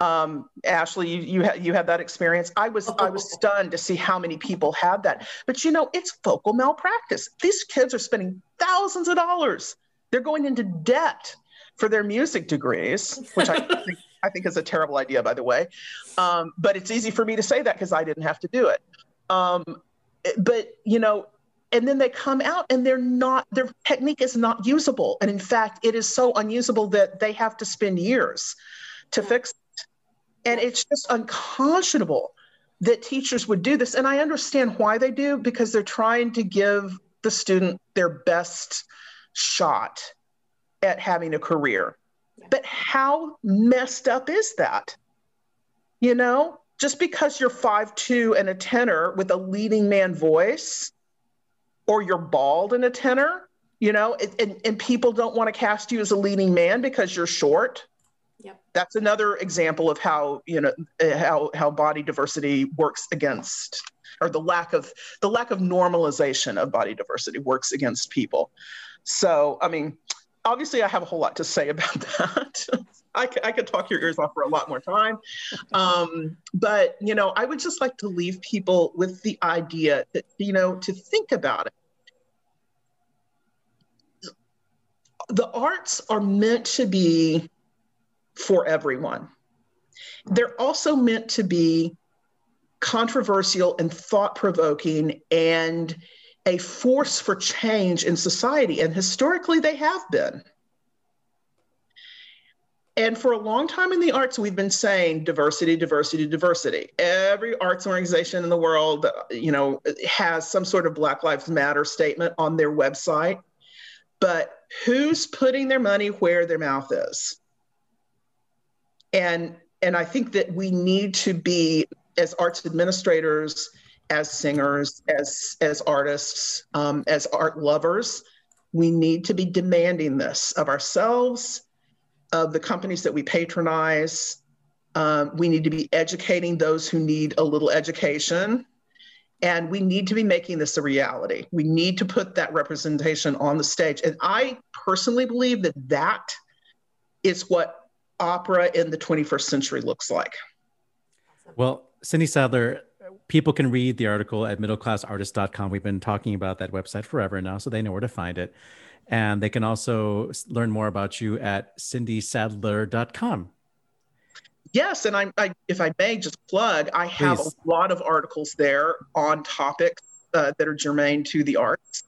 um, Ashley, you you, ha- you had that experience. I was I was <laughs> stunned to see how many people had that. But you know, it's vocal malpractice. These kids are spending thousands of dollars. They're going into debt for their music degrees, which I <laughs> think, I think is a terrible idea, by the way. Um, but it's easy for me to say that because I didn't have to do it. Um, but you know, and then they come out and they're not their technique is not usable and in fact it is so unusable that they have to spend years to fix it and it's just unconscionable that teachers would do this. And i understand why they do because they're trying to give the student their best shot at having a career. But how messed up is that? You know just because you're five two and a tenor with a leading man voice or you're bald and a tenor, you know, and, and, and people don't want to cast you as a leading man because you're short. Yep. That's another example of how, you know, uh, how, how body diversity works against or the lack of the lack of normalization of body diversity works against people. So, I mean, obviously I have a whole lot to say <laughs> about that. I, c- I could talk your ears off for a lot more time. Um, but, you know, I would just like to leave people with the idea that, you know, to think about it. The arts are meant to be for everyone. They're also meant to be controversial and thought provoking and a force for change in society. And historically, they have been. And for a long time in the arts, we've been saying diversity, diversity, diversity. Every arts organization in the world, you know, has some sort of Black Lives Matter statement on their website. But who's putting their money where their mouth is? And and I think that we need to be as arts administrators, as singers, as as artists, um, as art lovers, we need to be demanding this of ourselves of the companies that we patronize. Um, we need to be educating those who need a little education. And we need to be making this a reality. We need to put that representation on the stage. And I personally believe that that is what opera in the 21st century looks like. Well, Cindy Sadler, people can read the article at middleclassartist.com. We've been talking about that website forever now, so they know where to find it. And they can also learn more about you at cindysadler.com. Yes, and I, I, if I may just plug, I have Please. a lot of articles there on topics uh, that are germane to the arts.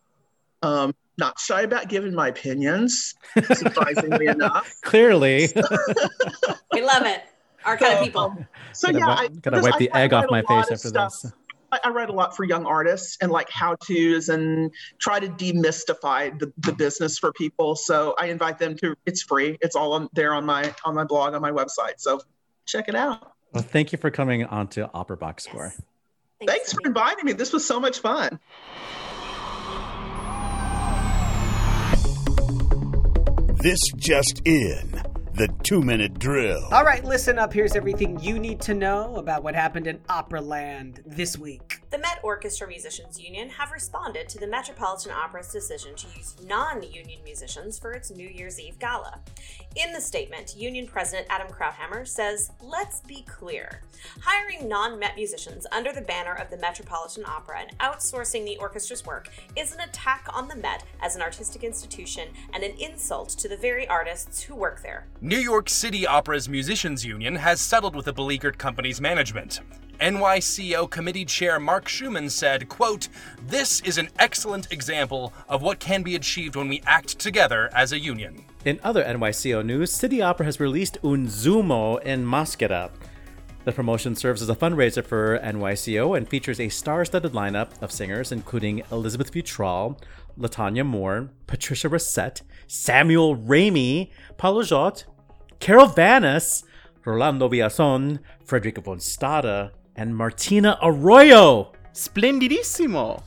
Um, not shy about giving my opinions, surprisingly <laughs> enough. Clearly, <laughs> We love it. Our kind of people. so Gotta yeah, wi- I, gotta wipe the I egg write off my face of after stuff- this. I, I write a lot for young artists and like how tos and try to demystify the, the business for people. So I invite them to. It's free. It's all on there on my on my blog on my website. So check it out. Well, thank you for coming on to Opera Box Score. Yes. Thanks for inviting me. This was so much fun. This just in. The two minute drill. All right, listen up. Here's everything you need to know about what happened in Operaland this week. The Met Orchestra Musicians Union have responded to the Metropolitan Opera's decision to use non union musicians for its New Year's Eve gala. In the statement, Union President Adam Krauthamer says, Let's be clear. Hiring non Met musicians under the banner of the Metropolitan Opera and outsourcing the orchestra's work is an attack on the Met as an artistic institution and an insult to the very artists who work there. New York City Opera's Musicians Union has settled with the beleaguered company's management. NYCO committee chair Mark Schumann said, quote, This is an excellent example of what can be achieved when we act together as a union. In other NYCO news, City Opera has released Un Zoom in Maschera. The promotion serves as a fundraiser for NYCO and features a star-studded lineup of singers, including Elizabeth Futral, Latonia Moore, Patricia Racette, Samuel Ramey, Paulo Szot, Carol Vaness, Rolando Villazon, Frederica von Stade, and Martina Arroyo. Splendidissimo!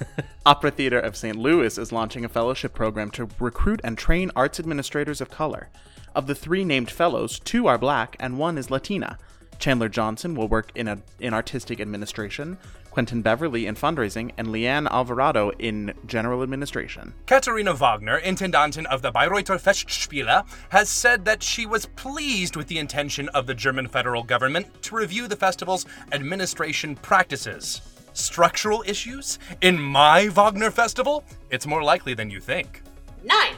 <laughs> Opera Theater of St. Louis is launching a fellowship program to recruit and train arts administrators of color. Of the three named fellows, two are black and one is Latina. Chandler Johnson will work in, a, in artistic administration, Quentin Beverly in fundraising, and Leanne Alvarado in general administration. Katharina Wagner, Intendantin of the Bayreuther Festspiele, has said that she was pleased with the intention of the German federal government to review the festival's administration practices. Structural issues? In my Wagner festival? It's more likely than you think. 9.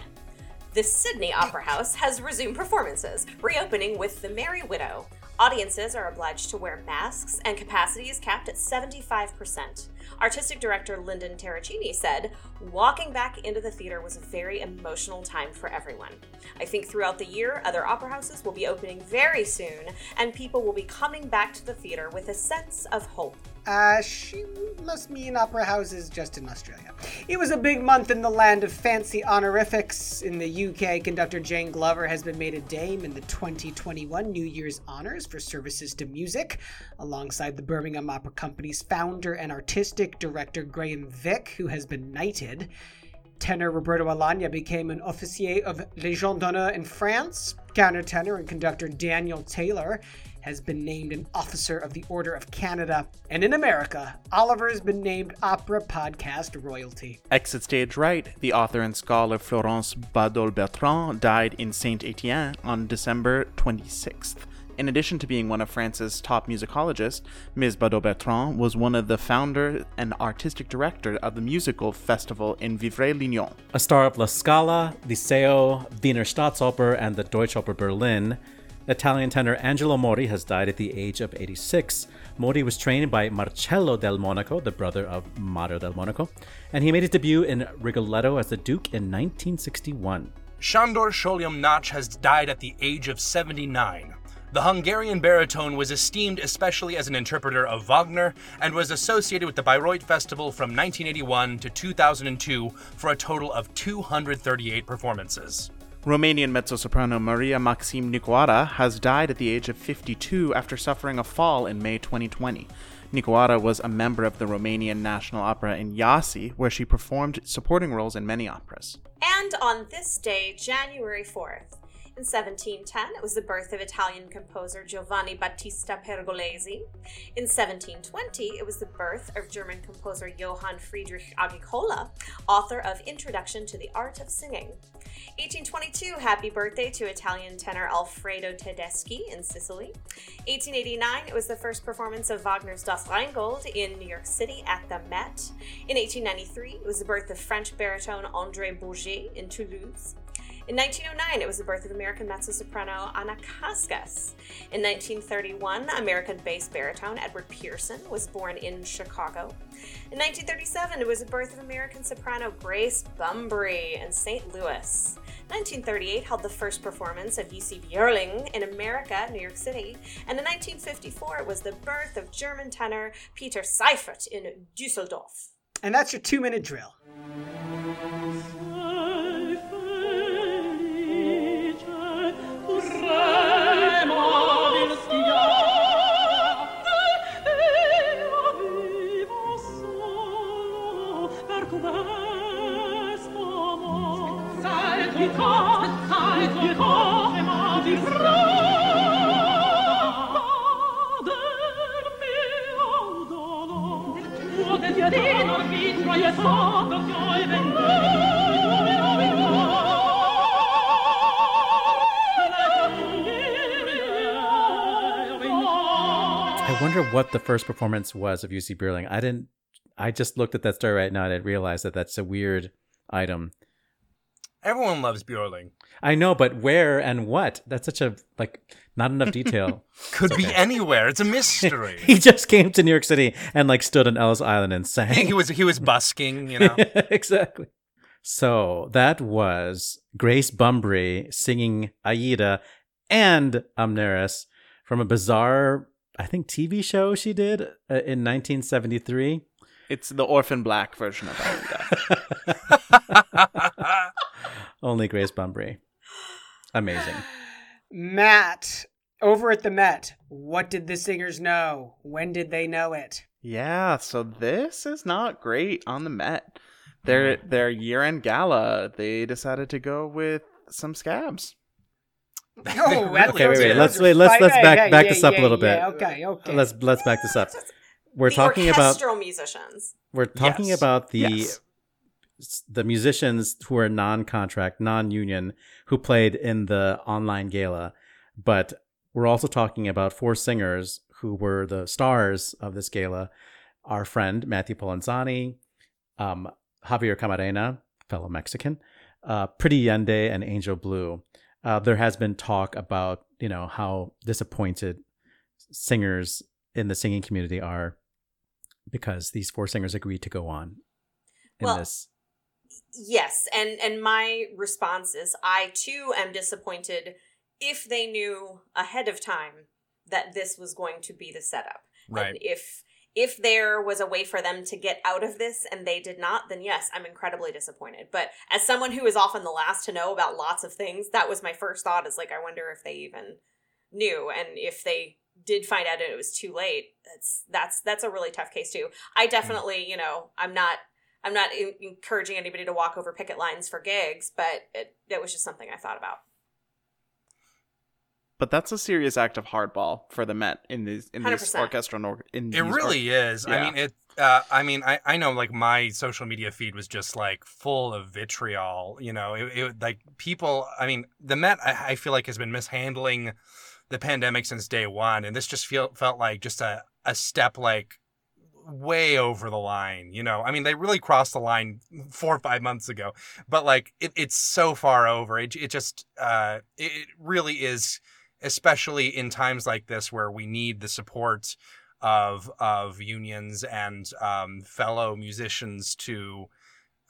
The Sydney Opera House has resumed performances, reopening with The Merry Widow. Audiences are obliged to wear masks, and capacity is capped at 75%. Artistic director Lyndon Terracini said, Walking back into the theater was a very emotional time for everyone. I think throughout the year, other opera houses will be opening very soon, and people will be coming back to the theater with a sense of hope. Uh, she must mean opera houses just in Australia. It was a big month in the land of fancy honorifics. In the UK, conductor Jane Glover has been made a dame in the 2021 New Year's Honours for services to music, alongside the Birmingham Opera Company's founder and director Graham Vick, who has been knighted. Tenor Roberto Alagna became an officier of Légion d'honneur in France. Countertenor and conductor Daniel Taylor has been named an Officer of the Order of Canada. And in America, Oliver has been named Opera Podcast Royalty. Exit stage right, the author and scholar Florence Badol Bertrand died in Saint Etienne on December 26th. In addition to being one of France's top musicologists, Ms. Badol Bertrand was one of the founder and artistic director of the musical festival in Vivarais-Lignon. A star of La Scala, Liceo, Wiener Staatsoper, and the Deutsche Oper Berlin, Italian tenor Angelo Mori has died at the age of 86. Mori was trained by Marcello del Monaco, the brother of Mario del Monaco, and he made his debut in Rigoletto as the Duke in 1961. Sándor Solyom Nagy has died at the age of 79. The Hungarian baritone was esteemed especially as an interpreter of Wagner and was associated with the Bayreuth Festival from 1981 to 2002 for a total of 238 performances. Romanian mezzo-soprano Maria Maxim Nicoara has died at the age of 52 after suffering a fall in May 2020. Nicoara was a member of the Romanian National Opera in Iași, where she performed supporting roles in many operas. And on this day, January 4th, in 1710, it was the birth of Italian composer Giovanni Battista Pergolesi. In 1720, it was the birth of German composer Johann Friedrich Agricola, author of Introduction to the Art of Singing. 1822, happy birthday to Italian tenor Alfredo Tedeschi in Sicily. 1889, it was the first performance of Wagner's Das Rheingold in New York City at the Met. In 1893, it was the birth of French baritone André Baugé in Toulouse. In 1909, it was the birth of American mezzo-soprano Anna Kaskas. In 1931, American bass baritone Edward Pierson was born in Chicago. In 1937, it was the birth of American soprano Grace Bumbry in St. Louis. 1938 held the first performance of Jussi Björling in America, New York City, and in 1954 it was the birth of German tenor Peter Seiffert in Dusseldorf. And that's your two minute drill. I wonder what the first performance was of Jussi Björling. I didn't. I just looked at that story right now and I realized that that's a weird item. Everyone loves Björling. I know, but where and what? That's such a like not enough detail. <laughs> Could be anywhere. It's a <laughs> mystery. he just came to New York City and like stood on Ellis Island and sang. he was he was busking, you know. <laughs> exactly. So that was Grace Bumbry singing Aida and Amneris from a bizarre, I think, TV show she did uh, in 1973. It's the Orphan Black version of Aida. Only Grace Bumbry. Amazing. Matt, over at the Met, what did the singers know? When did they know it? yeah, so this is not great on the Met. Their their year end gala, they decided to go with some scabs. Oh, <laughs> that's Okay, wait, wait. Let's wait. Let's let's back hey, back yeah, this up yeah, a little bit. yeah, okay, okay. Let's let's back this up. We're the talking about orchestral musicians. we're talking Yes. about the Yes. The musicians who are non-contract, non-union, who played in the online gala, but we're also talking about four singers who were the stars of this gala. Our friend Matthew Polenzani, um, Javier Camarena, fellow Mexican, uh, Pretty Yende, and Angel Blue. Uh, there has been talk about you know how disappointed singers in the singing community are because these four singers agreed to go on in Well, this. Yes, and and my response is I too am disappointed if they knew ahead of time that this was going to be the setup. Right. And if if there was a way for them to get out of this and they did not, then yes, I'm incredibly disappointed. But as someone who is often the last to know about lots of things, that was my first thought is like I wonder if they even knew and if they did find out and it was too late. That's that's that's a really tough case too. I mm. definitely, you know, I'm not I'm not en- encouraging anybody to walk over picket lines for gigs, but it, it was just something I thought about. But that's a serious act of hardball for the Met in these in these 100%. orchestral or, in It these really is. I mean, it. Uh, I mean, I, I know like my social media feed was just like full of vitriol. You know, it, it like people. I mean, the Met I, I feel like has been mishandling the pandemic since day one, and this just feel felt like just a a step like way over the line. You know, I mean, they really crossed the line four or five months ago, but like it, it's so far over. It it just uh it, really is, especially in times like this where we need the support of of unions and um, fellow musicians to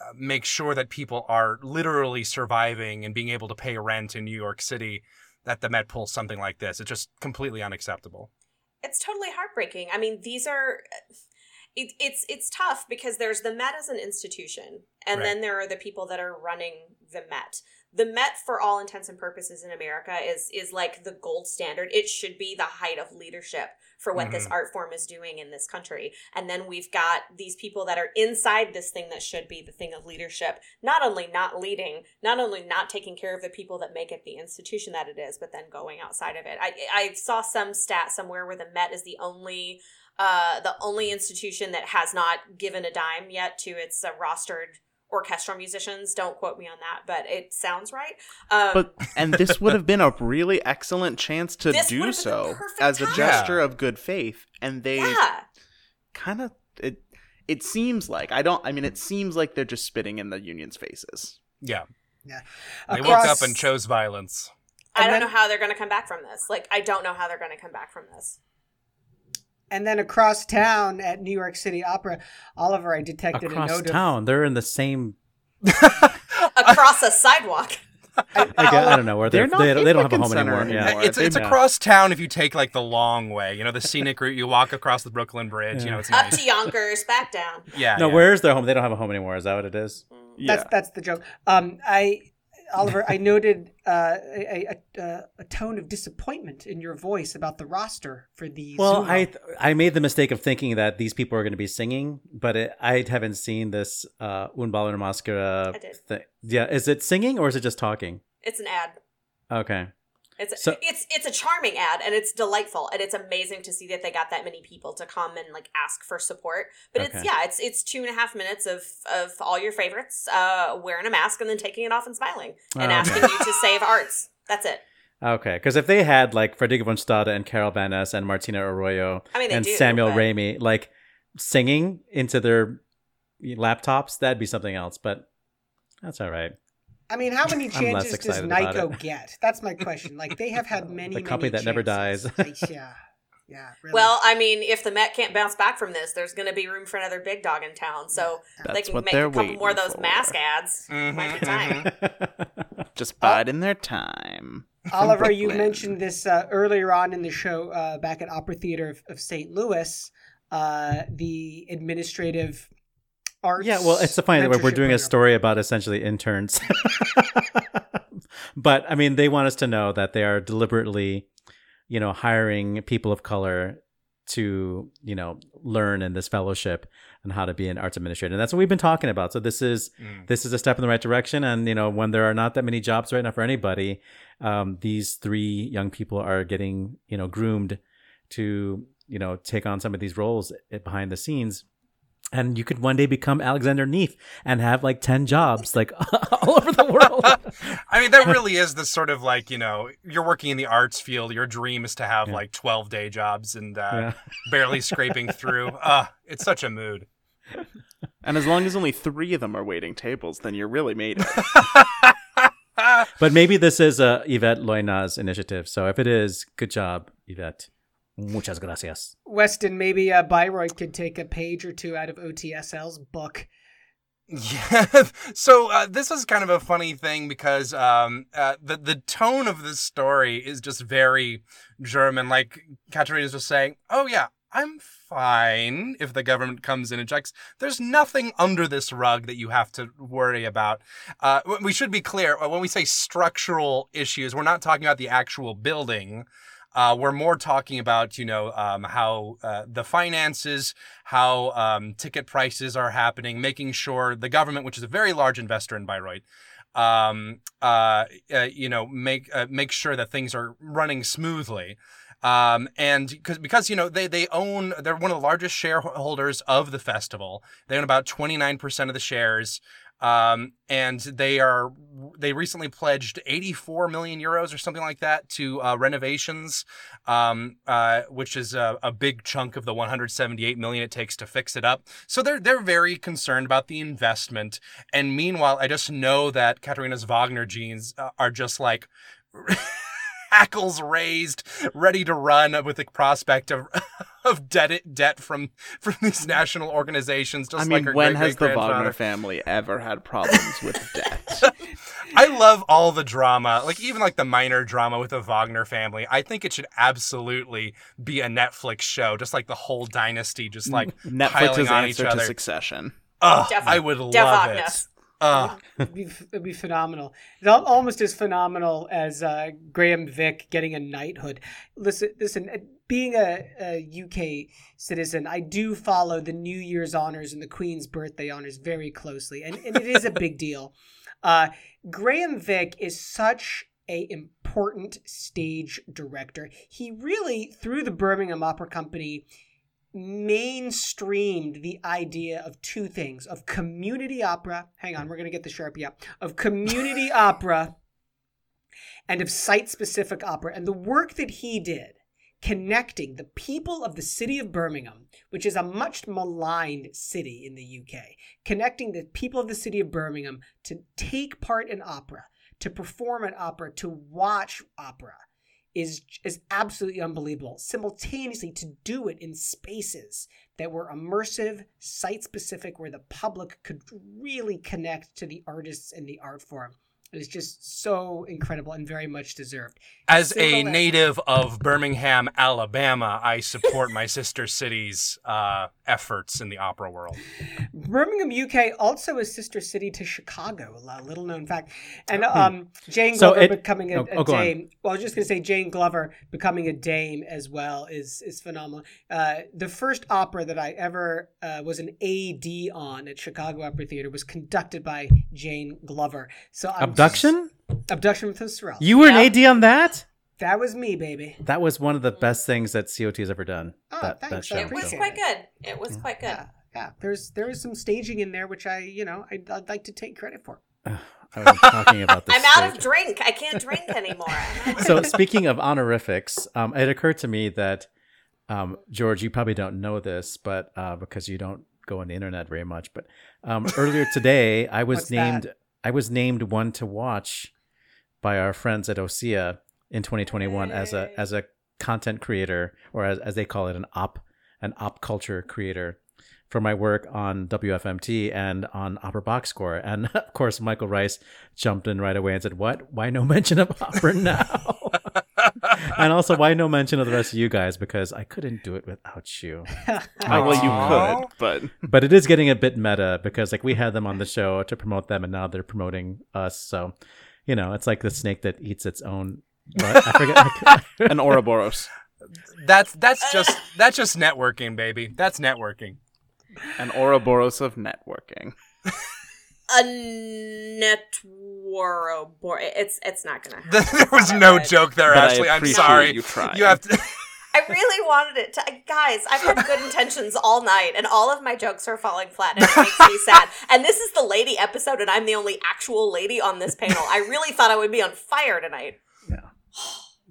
uh, make sure that people are literally surviving and being able to pay rent in New York City. That the Met pulls something like this, it's just completely unacceptable. It's totally heartbreaking. I mean, these are it, it's it's tough because there's the Met as an institution, and Right. then there are the people that are running the Met. The Met, for all intents and purposes in America, is is like the gold standard. It should be the height of leadership for what this Mhm. art form is doing in this country. And then we've got these people that are inside this thing that should be the thing of leadership, not only not leading, not only not taking care of the people that make it the institution that it is, but then going outside of it. I I saw some stat somewhere where the Met is the only uh, the only institution that has not given a dime yet to its uh, rostered orchestral musicians. Don't quote me on that, but it sounds right. Um, But and this would have been a really excellent chance to do would have been the so perfect as a time. gesture of good faith, and they yeah, kind of it. It seems like I don't. I mean, it seems like they're just spitting in the union's faces. Yeah, Yeah. they Across- woke up and chose violence. I and don't then- know how they're going to come back from this. Like, I don't know how they're going to come back from this. And then across town at New York City Opera, Oliver, I detected a Across note town, they're in the same. <laughs> Across a sidewalk. I, gu- I don't know where they're. They're not They, they don't have a home Lincoln anymore. Yeah. It's it's They- across town if you take like the long way. You know, the scenic route. You walk across the Brooklyn Bridge. You know, it's Up nice. to Yonkers, back down. Yeah. No, yeah. where's their home? They don't have a home anymore. Is that what it is? Yeah. that's that's the joke. Um, I Oliver, I noted uh, a, a, a, a tone of disappointment in your voice about the roster for the. Well, Zoom. I th- I made the mistake of thinking that these people are going to be singing, but it, I haven't seen this uh, Un Ballon Maskara I did. thing. Yeah, is it singing or is it just talking? It's an ad. Okay. It's So- it's it's a charming ad and it's delightful and it's amazing to see that they got that many people to come and like ask for support. But it's yeah, it's it's two and a half minutes of of all your favorites uh, wearing a mask and then taking it off and smiling and Oh, asking okay. you to save arts. That's it. Okay, because if they had like Frederica von Stade and Carol Vaness and Martina Arroyo I mean, and do, Samuel but- Ramey like singing into their laptops, that'd be something else. But that's all right. I mean, how many I'm chances does excited about NYCO get? That's my question. Like they have had <laughs> many. The company many that never dies. Like, yeah, <laughs> yeah. Really. Well, I mean, if the Met can't bounce back from this, there's going to be room for another big dog in town. So they can make a couple more of waiting those mask for. ads. Mhm, Might be time. Just biding their time. Oliver, you mentioned this uh, earlier on in the show uh, back at Opera Theater of, of St. Louis. Uh, the administrative arts. Yeah, well, it's the funny that we're doing a story about essentially interns. <laughs> but I mean, they want us to know that they are deliberately, you know, hiring people of color to, you know, learn in this fellowship and how to be an arts administrator. And that's what we've been talking about. So this is Mm. this is a step in the right direction. And you know, when there are not that many jobs right now for anybody, um, these three young people are getting, you know, groomed to, you know, take on some of these roles behind the scenes and you could one day become Alexander Neef and have like 10 jobs like <laughs> all over the world. <laughs> I mean, that really is the sort of like, you know, you're working in the arts field. Your dream is to have Yeah. like 12 day jobs and uh, yeah. <laughs> barely scraping through. Uh, it's such a mood. And as long as only three of them are waiting tables, then you're really made it. But maybe this is a Yvette Loina's initiative. So if it is, good job, Yvette. Muchas gracias. Weston, maybe uh, Bayreuth could take a page or two out of OTSL's book. Yeah. <laughs> So uh, this is kind of a funny thing because um, uh, the the tone of this story is just very German. Like Katharina's just saying, "Oh yeah, I'm fine if the government comes in and checks. There's nothing under this rug that you have to worry about. Uh, we should be clear uh, when we say structural issues, we're not talking about the actual building. Uh, we're more talking about, you know, um, how uh, the finances, how um, ticket prices are happening, making sure the government, which is a very large investor in Bayreuth, um, uh, uh, you know, make uh, make sure that things are running smoothly. Um, and because because you know they they own they're one of the largest shareholders of the festival. They own about twenty nine percent of the shares. Um, and they are they recently pledged 84 million euros or something like that to uh, renovations, um, uh, which is a, a big chunk of the 178 million it takes to fix it up. So they're they're very concerned about the investment. And meanwhile, I just know that Katharina's Wagner genes uh, are just like. Hackles raised, ready to run with the prospect of <laughs> of debt debt from from these national organizations. Just I mean, like when has the. Wagner family ever had problems with debt? <laughs> I love all the drama, like even like the minor drama with the Wagner family. I think it should absolutely be a Netflix show, just like the whole dynasty, just like piling Netflix's on each answer to other. Succession. Oh, Def- I would love Def it. Ugh. It'd be, it'd be phenomenal. It's almost as phenomenal as uh, Graham Vick getting a knighthood. Listen, listen. uh, Being a, a UK citizen, I do follow the New Year's honors and the Queen's birthday honors very closely, and, and it is a big deal. <laughs> Uh, Graham Vick is such a important stage director. He really, through the Birmingham Opera Company, mainstreamed the idea of two things of community opera hang on we're going to get the sharpie up of community <laughs> opera and of site specific opera. And the work that he did connecting the people of the city of birmingham which is a much maligned city in the uk connecting the people of the city of birmingham to take part in opera to perform an opera to watch opera is is absolutely unbelievable. Simultaneously, to do it in spaces that were immersive, site specific, where the public could really connect to the artists and the art form. It is just so incredible and very much deserved. As a native of Birmingham, Alabama, I support my sister city's uh, efforts in the opera world. Birmingham, UK, also a sister city to Chicago. A little known fact. And um, Jane So Glover it- becoming a, oh, a oh, dame. Well, I was just going to say Jane Glover becoming a dame as well is is phenomenal. Uh, the first opera that I ever uh, was an AD on at Chicago Opera Theater was conducted by Jane Glover. So I'm Abduction? abduction with Sorrel. You were Yeah. an AD on that? that was me, baby. That was one of the best things that COT has ever done. Oh, that, thanks, that show. It was quite good. It was quite good. Yeah, yeah. There's there is some staging in there which I you know I'd, I'd like to take credit for. I was talking about this. <laughs> I'm out of drink. I can't drink <laughs> anymore. I'm out of so speaking of honorifics, um, it occurred to me that um, George, you probably don't know this, but uh, because you don't go on the internet very much, but um, earlier today I was What's named that? I was named one to watch by our friends at OSEA in 2021 as a as a content creator or as, as they call it an op an op culture creator for my work on WFMT and on Opera Box Score. And <laughs> of course, Michael Rice jumped in right away and said, "What? Why no <laughs> mention of opera now?" And also, why no mention of the rest of you guys? Because I couldn't do it without you. Oh, <laughs> well, you could, but But it is getting a bit meta because like we had them on the show to promote them, and now they're promoting us. So, you know, it's like the snake that eats its own. What? I forget. <laughs> an Ouroboros. That's that's just that's just networking, baby. That's networking. An Ouroboros of networking. <laughs> a networo board. It's it's not gonna. <laughs> Happen. there was no good. joke there, But Ashley. I'm sorry. you trying. You have to. <laughs> I really wanted it to. Guys, I've had good intentions all night, and all of my jokes are falling flat, and it makes me sad. <laughs> And this is the lady episode, and I'm the only actual lady on this panel. I really thought I would be on fire tonight. Yeah.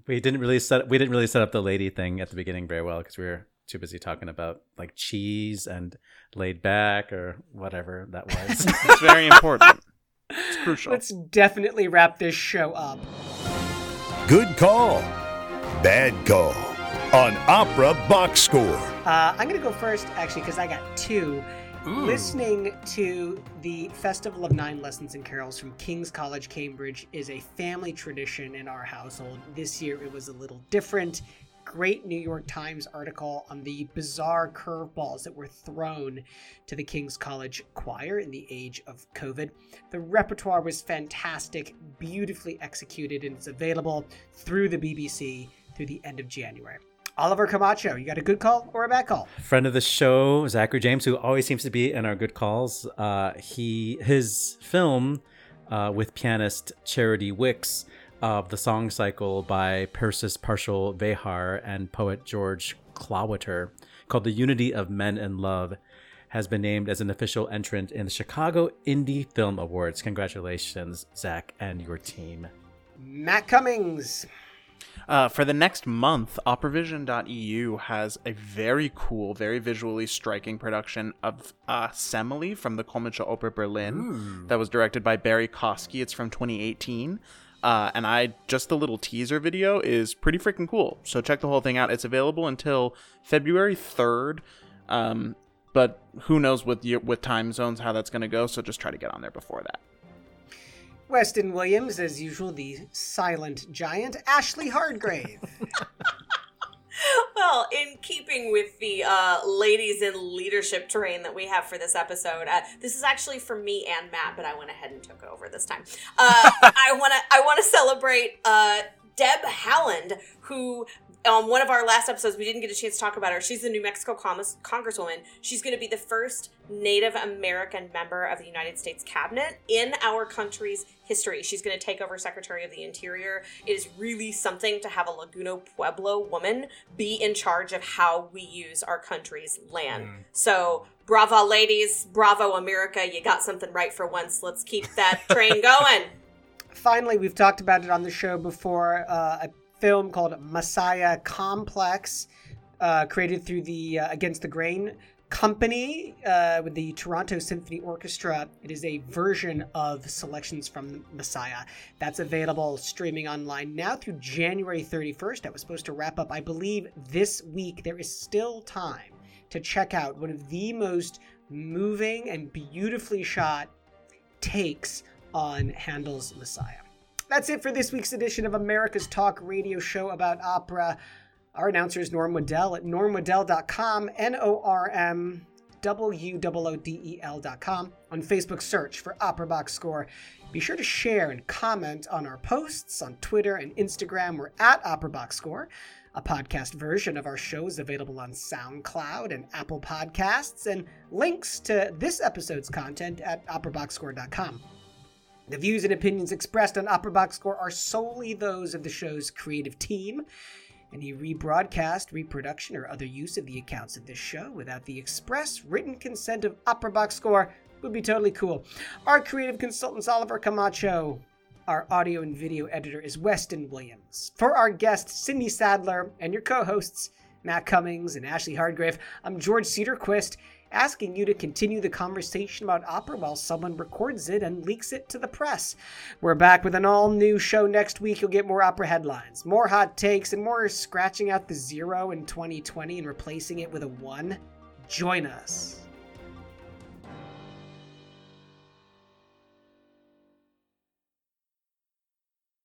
we didn't really set we didn't really set up the lady thing at the beginning very well because we were too busy talking about like cheese and laid back or whatever that <laughs> was. It's very important. It's <laughs> crucial. Let's definitely wrap this show up. Good call. Bad call. on Opera Box Score. Uh, I'm going to go first, actually, because I got two. Ooh. Listening to the Festival of Nine Lessons and Carols from King's College, Cambridge is a family tradition in our household. This year it was a little different. Great New York Times article on the bizarre curveballs that were thrown to the King's College choir in the age of COVID. The repertoire was fantastic, beautifully executed, and it's available through the BBC through the end of January. Oliver Camacho, you got a good call or a bad call? friend of the show, Zachary James, who always seems to be in our good calls. Uh, he his film uh, with pianist Charity Wicks of the song cycle by Persis Parshall Vehar and poet George Clawater, called "The Unity of Men and Love." Has been named as an official entrant in the Chicago Indie Film Awards. Congratulations, Zach and your team. Matt Cummings. Uh, for the next month, operavision.eu has a very cool, very visually striking production of uh, Semele from the Komische Oper Berlin that was directed by Barrie Kosky. It's from 2018. Uh, and I just the little teaser video is pretty freaking cool. So check the whole thing out. It's available until February 3rd. Um, but who knows with with time zones how that's going to go. So just try to get on there before that. Weston Williams, as usual, the silent giant. Ashley Hardgrave. <laughs> Well, in keeping with the uh, ladies in leadership terrain that we have for this episode, uh, this is actually for me and Matt, but I went ahead and took over this time. Uh, <laughs> I want to I want to celebrate uh, Deb Haaland, who on one of our last episodes we didn't get a chance to talk about her. She's the New Mexico Congresswoman. She's going to be the first Native American member of the United States cabinet in our country's history. She's going to take over Secretary of the Interior. It is really something to have a Laguna Pueblo woman be in charge of how we use our country's land. So, bravo, ladies. Bravo, America. You got something right for once. Let's keep that train <laughs> going. Finally, we've talked about it on the show before. Uh, a film called Messiah Complex, uh, created through the uh, Against the Grain company uh, with the Toronto Symphony Orchestra. It is a version of selections from Messiah that's available streaming online now through January 31st. That was supposed to wrap up, I believe, this week. There is still time to check out one of the most moving and beautifully shot takes on Handel's Messiah. That's it for this week's edition of America's Talk radio show about opera. Our announcer is Norm Woodel at normwoodel.com, N O R M W O O D E L.com. On Facebook, search for Opera Box Score. Be sure to share and comment on our posts on Twitter and Instagram. We're at Opera Box Score. A podcast version of our show is available on SoundCloud and Apple Podcasts, and links to this episode's content at operaboxscore.com. The views and opinions expressed on Opera Box Score are solely those of the show's creative team. Any rebroadcast, reproduction, or other use of the accounts of this show without the express written consent of Opera Box Score would be totally cool. Our creative consultant's Oliver Camacho. Our audio and video editor is Weston Williams. For our guest, Cindy Sadler, and your co hosts, Matt Cummings and Ashley Hardgrave, I'm George Cederquist, asking you to continue the conversation about opera while someone records it and leaks it to the press. We're back with an all new show next week. You'll get more opera headlines, more hot takes, and more scratching out the zero in 2020 and replacing it with a one. Join us.